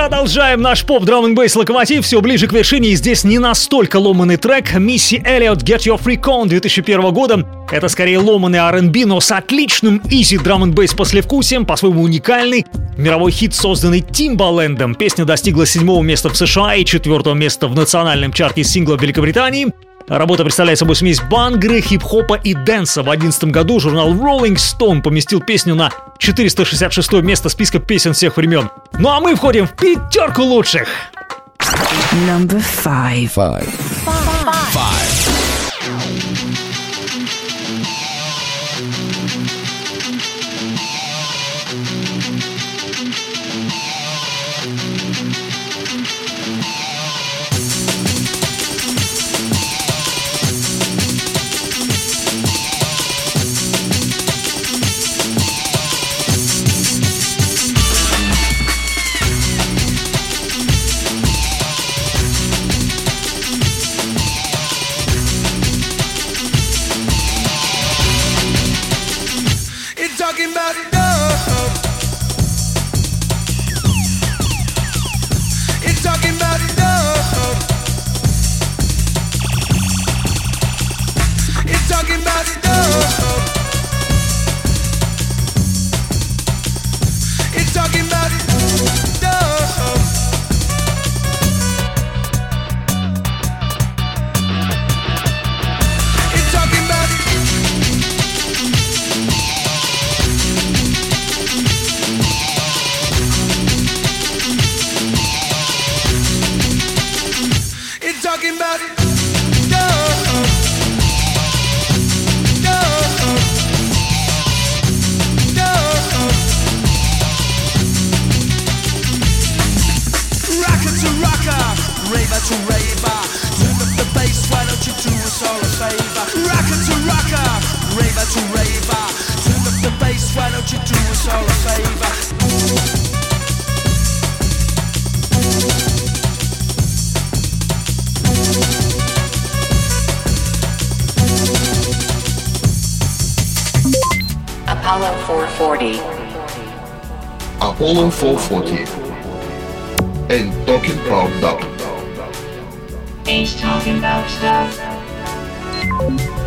Speaker 1: Продолжаем наш поп драм н бейс локомотив, все ближе к вершине, и здесь не настолько ломанный трек. Мисси Эллиот Get Your Freak On 2001 года. Это скорее ломанный R&B, но с отличным изи драм бейс послевкусием, по-своему уникальный. Мировой хит, созданный Тимбалендом. Песня достигла седьмого места в США и четвертого места в национальном чарте сингла Великобритании. Работа представляет собой смесь бангры, хип-хопа и дэнса. В 2011 году журнал Rolling Stone поместил песню на 466 место списка песен всех времен. Ну а мы входим в пятерку лучших.
Speaker 8: Number five.
Speaker 17: Five. love.
Speaker 5: To raver. Turn up the bass, why don't you do us all a favor? Rocker to rocker, raver to raver. Turn up the bass, why don't you do us all a favor?
Speaker 9: Apollo 440.
Speaker 6: Apollo 440. And talking about that.
Speaker 9: Ain't talking about stuff.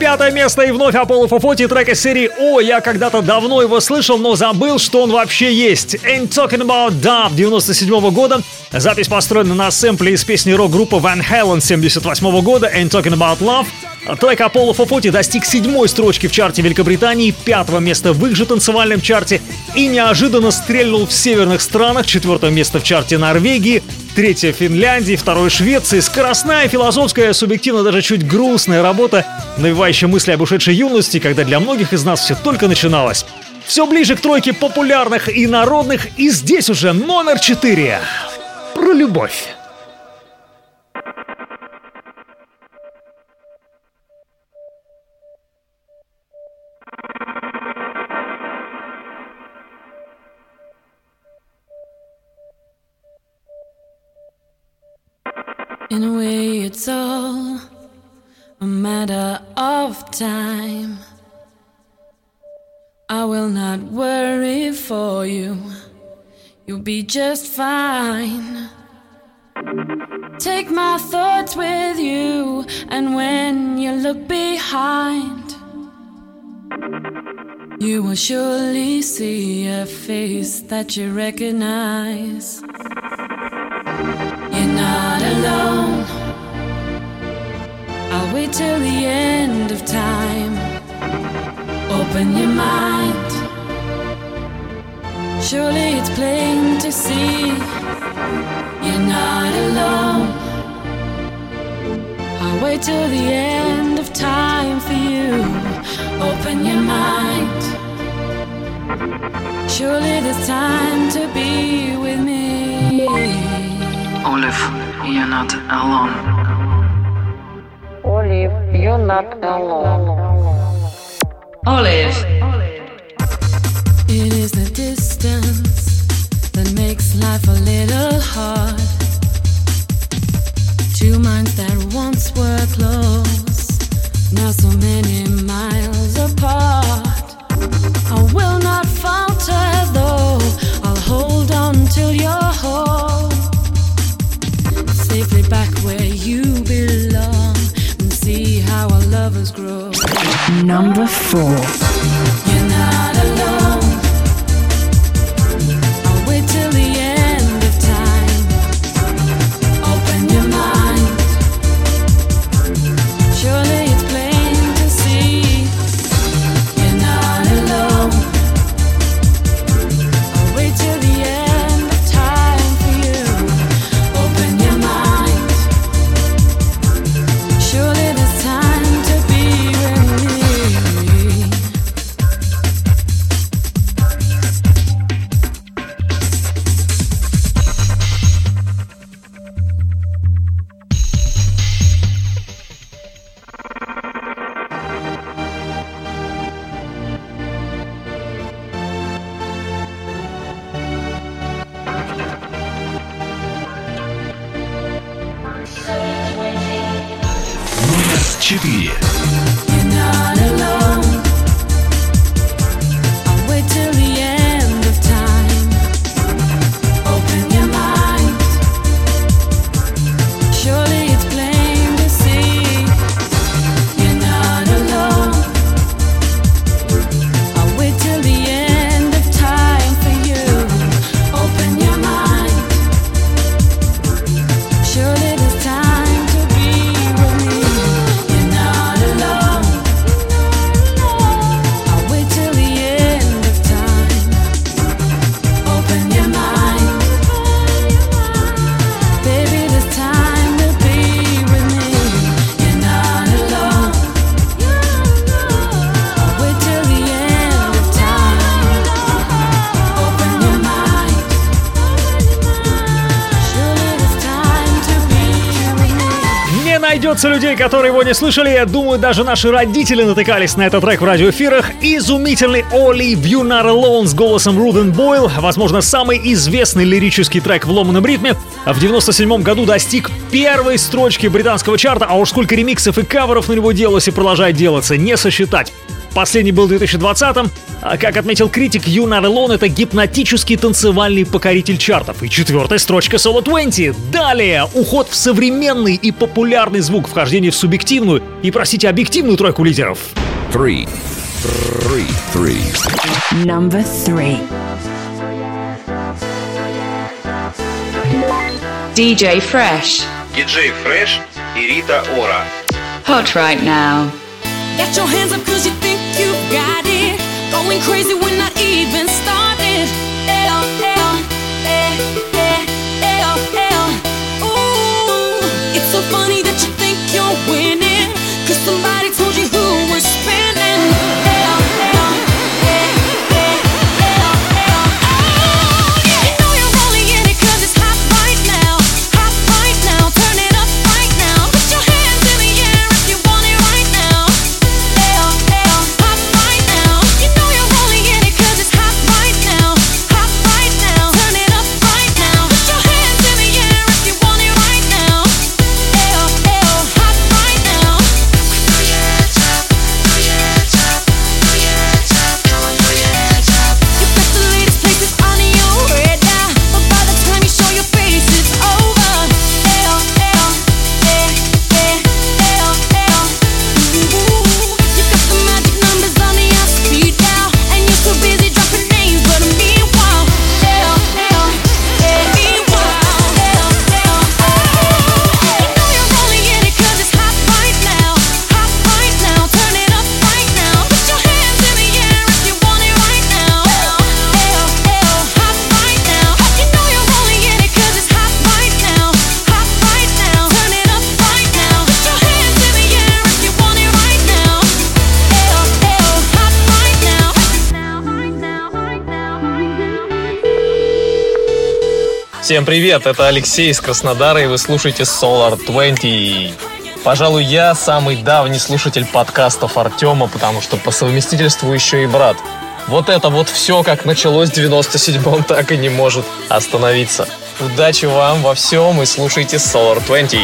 Speaker 1: Пятое место, и вновь Apollo 440 трек из серии «О, я когда-то давно его слышал, но забыл, что он вообще есть». Ain't Talking About Dub 97 года. Запись построена на сэмпле из песни рок-группы Van Halen 78 года «Ain't Talking About Love». Трек Apollo 440 достиг седьмой строчки в чарте Великобритании, пятого места в их же танцевальном чарте и неожиданно стрельнул в северных странах, четвертое место в чарте Норвегии, третье в Финляндии, второе в Швеции. Скоростная, философская, субъективно даже чуть грустная работа, навевающая мысли об ушедшей юности, когда для многих из нас все только начиналось. Все ближе к тройке популярных и народных, и здесь уже номер четыре. Про любовь.
Speaker 4: Time. I will not worry for you, you'll be just fine. Take my thoughts with you, and when you look behind, you will surely see a face that you recognize. You're not alone. Wait till the end of time. Open your mind. Surely it's plain to see you're not alone. I'll wait till the end of time for you. Open your mind. Surely there's time to be with me.
Speaker 9: Olive, you're not alone.
Speaker 12: Olive, you're not alone.
Speaker 9: Olive.
Speaker 4: It is the distance that makes life a little hard. Two minds that once were close, now so many miles apart. I will not falter though, I'll hold on till you're home. Safely back where you belong and see
Speaker 13: Number four.
Speaker 1: Людей, которые его не слышали. Я думаю, даже наши родители натыкались на этот трек в радиоэфирах. Изумительный Оли You Not Alone с голосом Руден Бойл. Возможно, самый известный лирический трек в ломаном ритме. В 97 году достиг первой строчки британского чарта, а уж сколько ремиксов и каверов на него делалось и продолжает делаться, не сосчитать. Последний был в 2020-м. А Как отметил критик, You Not Alone — это гипнотический танцевальный покоритель чартов. И четвертая строчка Solo 20. Далее, уход в современный и популярный звук, вхождение в субъективную и, простите, объективную тройку лидеров.
Speaker 11: Three. Three. Three.
Speaker 13: Number three.
Speaker 9: DJ Fresh.
Speaker 25: Диджей Фреш и Рита Ора.
Speaker 9: Hot right now.
Speaker 4: Get your hands up cause you think you got it. Going crazy when I even started. L, eh, eh, L, L. Ooh, it's so funny that you think you're winning. Cause somebody told you who
Speaker 3: Всем привет, это Алексей из Краснодара, и вы слушаете Solar 20. Пожалуй, я самый давний слушатель подкастов Артема, потому что по совместительству еще и брат. Вот это вот все, как началось в 97-м, так и не может остановиться. Удачи вам во всем и слушайте Solar 20.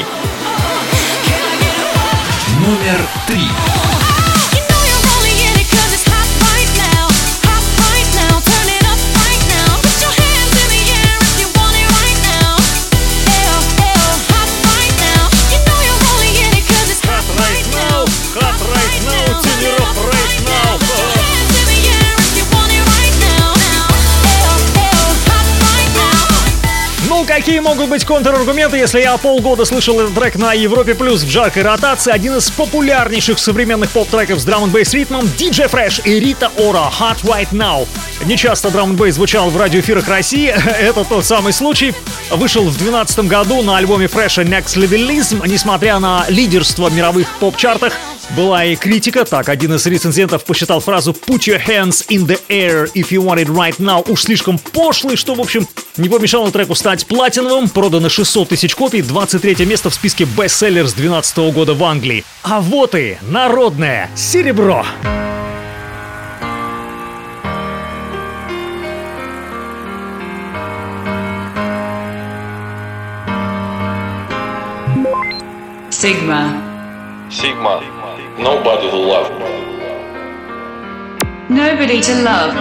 Speaker 11: Номер три.
Speaker 1: Какие могут быть контраргументы, если я полгода слышал этот трек на Европе Плюс в жаркой ротации? Один из популярнейших современных поп-треков с драм н бейс ритмом DJ Fresh и Рита Ора Hot Right Now. Нечасто драм н бейс звучал в радиоэфирах России, это тот самый случай. Вышел в 2012 году на альбоме Fresh Next Levelism, несмотря на лидерство в мировых поп-чартах, была и критика. Так, один из рецензентов посчитал фразу «Put your hands in the air if you want it right now» уж слишком пошлой, что, в общем, не помешало треку стать платиновым. Продано 600 тысяч копий, 23 место в списке бестселлер с 2012 года в Англии. А вот и народное серебро.
Speaker 9: Sigma.
Speaker 25: Сигма. Nobody to Love.
Speaker 9: Nobody to love.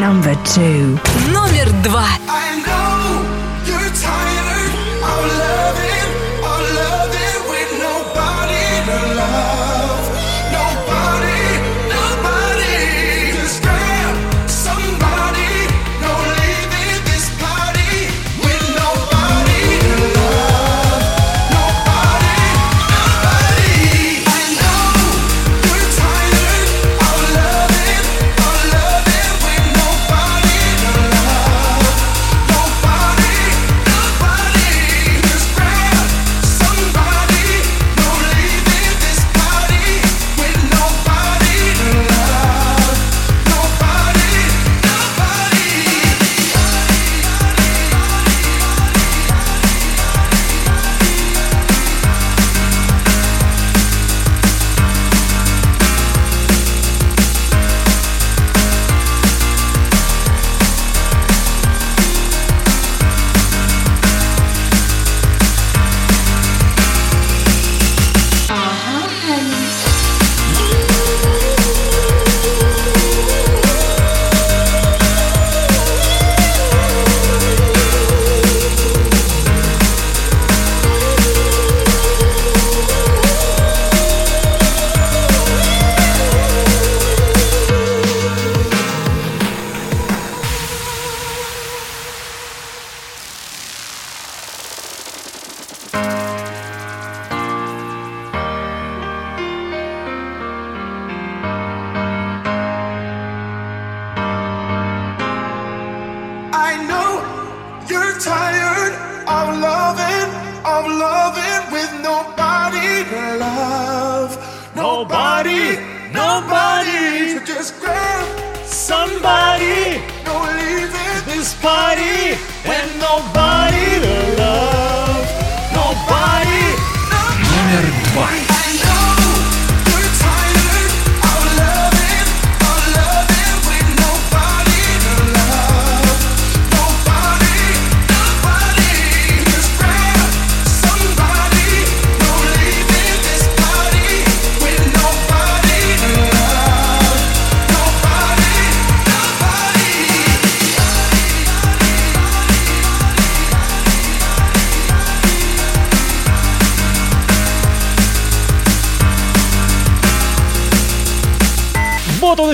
Speaker 8: Number two.
Speaker 2: Номер два.
Speaker 6: I know you're tired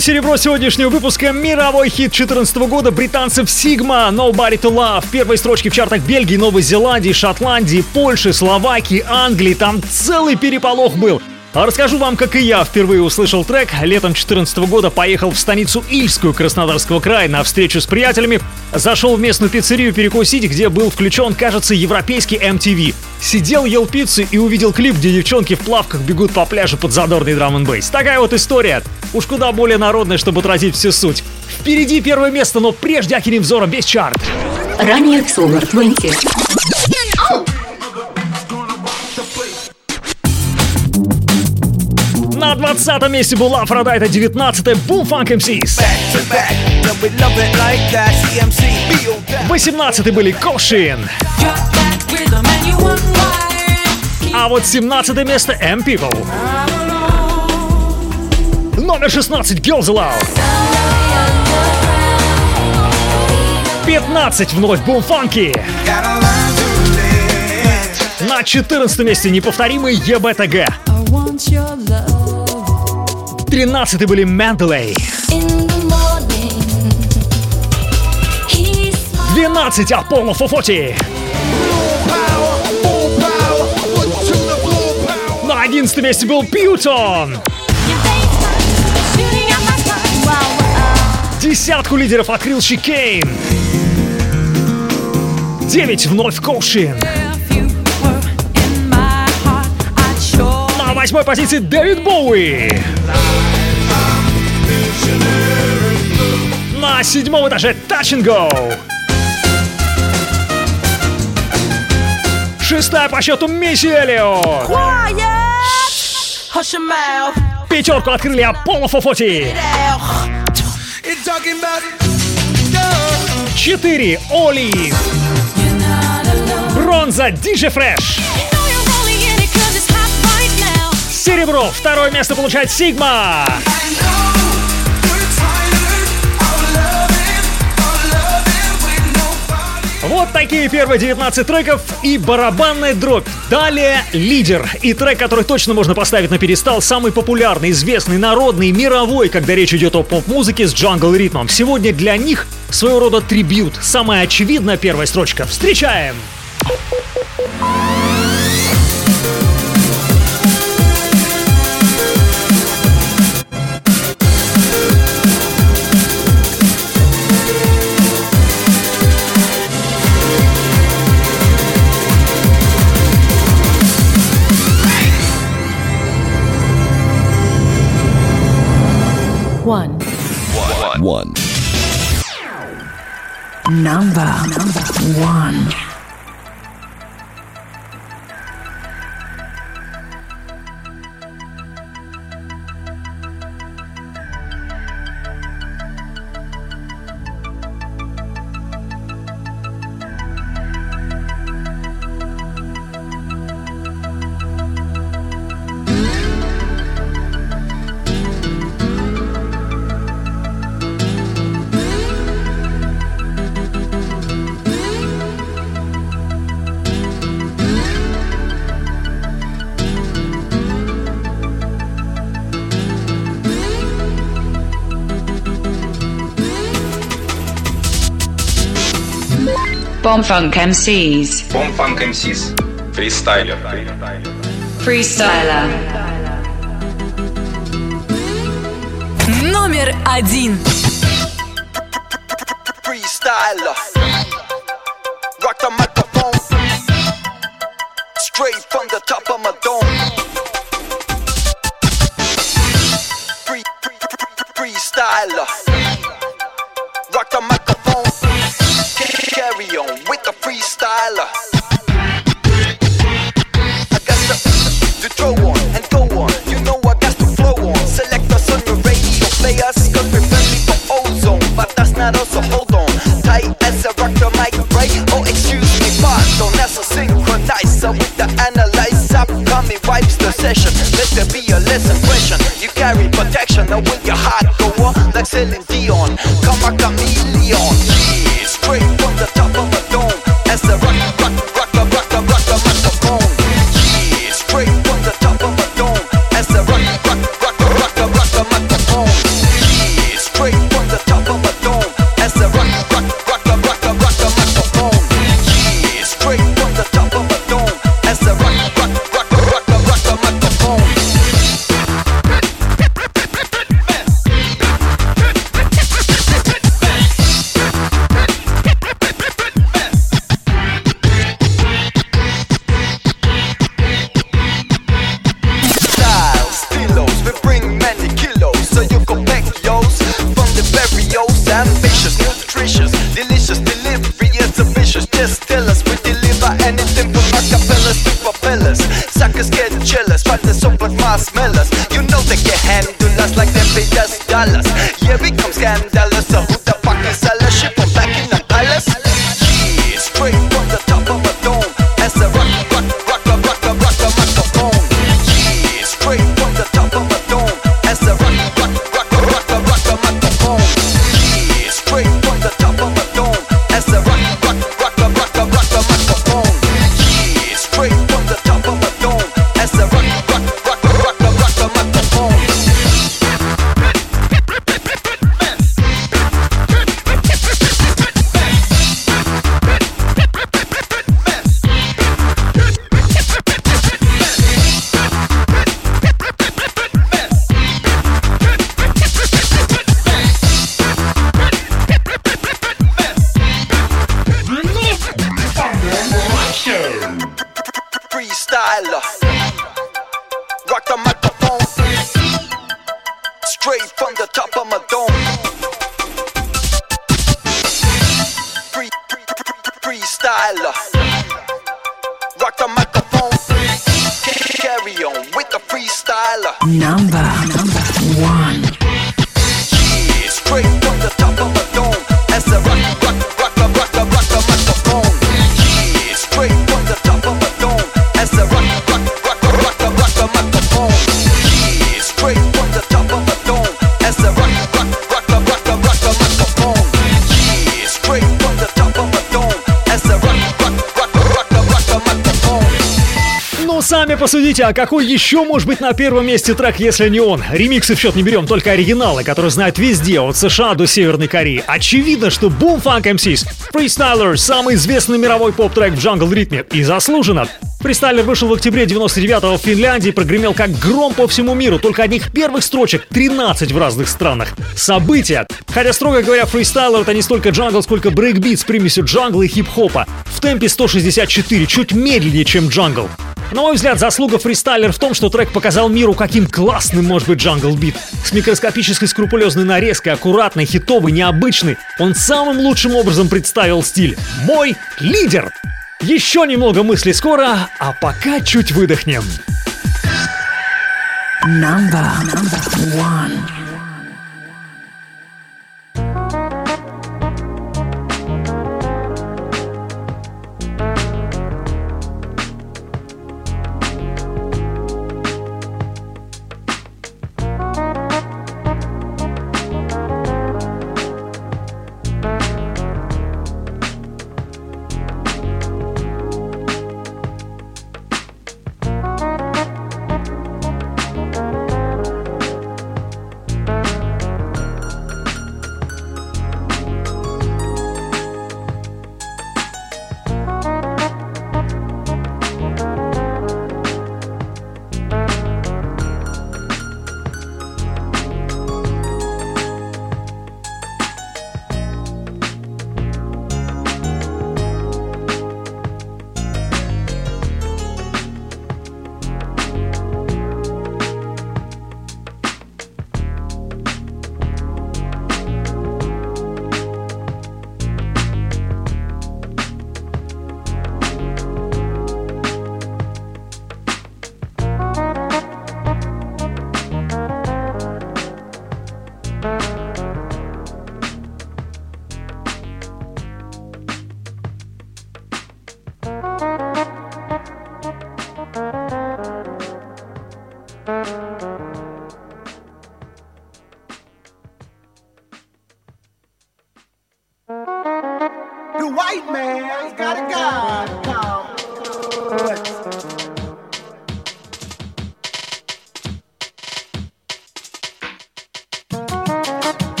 Speaker 1: Серебро сегодняшнего выпуска. Мировой хит 2014 года британцев Sigma Nobody to Love. Первые строчки в чартах Бельгии, Новой Зеландии, Шотландии, Польши, Словакии, Англии. Там целый переполох был. А расскажу вам, как и я впервые услышал трек. Летом 2014 года поехал в станицу Ильскую Краснодарского края на встречу с приятелями. Зашел в местную пиццерию перекусить, где был включен, кажется, европейский MTV. Сидел, ел пиццу и увидел клип, где девчонки в плавках бегут по пляжу под задорный драм н бейс. Такая вот история. Уж куда более народная, чтобы отразить всю суть. Впереди первое место, но прежде окинем взором весь чарт.
Speaker 8: Ранее в Solar 20.
Speaker 1: На 20 месте была Aphrodite, 19 Boom Funk MCs. 18 были Kosheen. А вот 17 место M People. Номер 16 Girls Aloud. 15 вновь Boom Funky. На 14 месте неповторимый ЕБТГ. 13 были Менделей. 12 Аполло Фофоти. На 11 месте был Пьютон. Десятку лидеров открыл Шикейн. 9 вновь Коушин. На восьмой позиции Дэвид Боуи. На седьмом этаже Touch and Go. Шестая по счету Мисси Эллиот. Пятерку открыли
Speaker 6: Apollo Four Forty.
Speaker 1: Четыре Olive. Бронза DJ Fresh серебро. Второе место получает Sigma. Вот такие первые 19 треков и барабанная дробь. Далее лидер. И трек, который точно можно поставить на перестал, самый популярный, известный, народный, мировой, когда речь идет о поп-музыке с джангл-ритмом. Сегодня для них своего рода трибют. Самая очевидная первая строчка. Встречаем!
Speaker 17: Встречаем!
Speaker 31: Number one.
Speaker 9: Bomb Funk MCs.
Speaker 25: Bomb Funk MCs. Freestyler.
Speaker 9: Freestyler.
Speaker 10: Номер один.
Speaker 8: scandal.
Speaker 1: Сами посудите, а какой еще может быть на первом месте трек, если не он? Ремиксы в счет не берем, только оригиналы, которые знают везде, от США до Северной Кореи. Очевидно, что Boom Funk MCs Freestyler – самый известный мировой поп-трек в джангл-ритме. И заслуженно. Freestyler вышел в октябре 99-го в Финляндии и прогремел как гром по всему миру. Только одних первых строчек 13 в разных странах. События. Хотя, строго говоря, Freestyler это не столько джангл, сколько брейкбит с примесью джангла и хип-хопа. В темпе 164, чуть медленнее, чем джангл. На мой взгляд, заслуга фристайлер в том, что трек показал миру, каким классным может быть джангл бит. С микроскопической скрупулезной нарезкой, аккуратный, хитовый, необычный. Он самым лучшим образом представил стиль. Мой лидер! Еще немного мыслей скоро, а пока чуть выдохнем.
Speaker 8: Number, number one.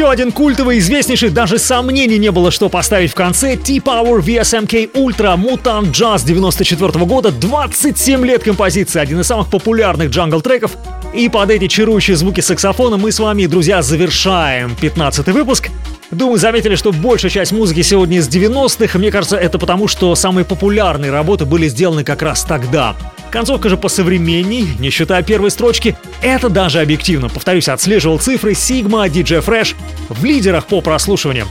Speaker 1: Еще один культовый, известнейший, даже сомнений не было, что поставить в конце. T-Power VSMK Ultra Mutant Jazz 94 года. 27 лет композиции, один из самых популярных джангл-треков. И под эти чарующие звуки саксофона мы с вами, друзья, завершаем 15 выпуск. Думаю, заметили, что большая часть музыки сегодня из 90-х. Мне кажется, это потому, что самые популярные работы были сделаны как раз тогда. Концовка же посовременней, не считая первой строчки. Это даже объективно. Повторюсь, отслеживал цифры Sigma, DJ Fresh в лидерах по прослушиваниям.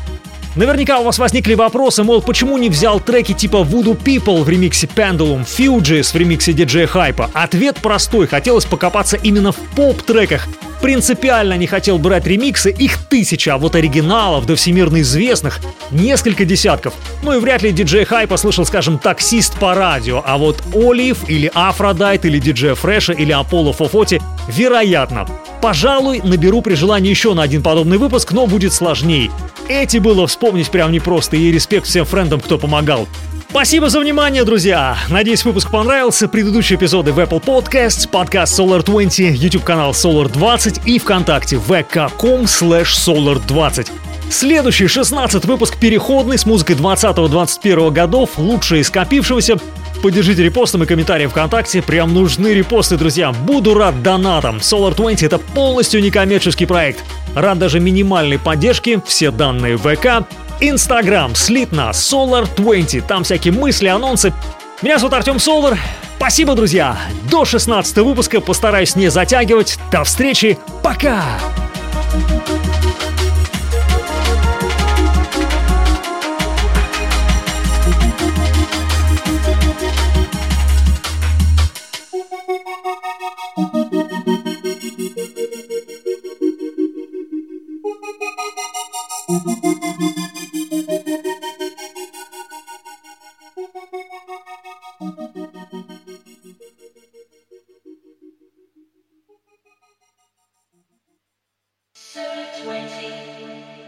Speaker 1: Наверняка у вас возникли вопросы, мол, почему не взял треки типа Voodoo People в ремиксе Pendulum, Fugees в ремиксе DJ Hype? Ответ простой, хотелось покопаться именно в поп-треках. Принципиально не хотел брать ремиксы, их тысяча, а вот оригиналов до всемирно известных несколько десятков. Ну и вряд ли DJ Hype а слышал, скажем, таксист по радио, а вот Olive или Aphrodite или DJ Fresh а или Apollo Four Forty вероятно. Пожалуй, наберу при желании еще на один подобный выпуск, но будет сложнее. Эти было вспомнить прям непросто, и респект всем френдам, кто помогал. Спасибо за внимание, друзья! Надеюсь, выпуск понравился. Предыдущие эпизоды в Apple Podcasts, подкаст Solar 20, YouTube-канал Solar 20 и ВКонтакте vk.com slash solar 20. Следующий 16 выпуск переходный с музыкой 20-21 годов, лучшее из скопившегося. Поддержите репостом и комментарием ВКонтакте. Прям нужны репосты, друзья. Буду рад донатам. Solar 20 это полностью некоммерческий проект. Рад даже минимальной поддержке. Все данные в ВК. Инстаграм слитно Solar 20. Там всякие мысли, анонсы. Меня зовут Артем Солар. Спасибо, друзья. До 16 выпуска постараюсь не затягивать. До встречи. Пока.
Speaker 32: 20.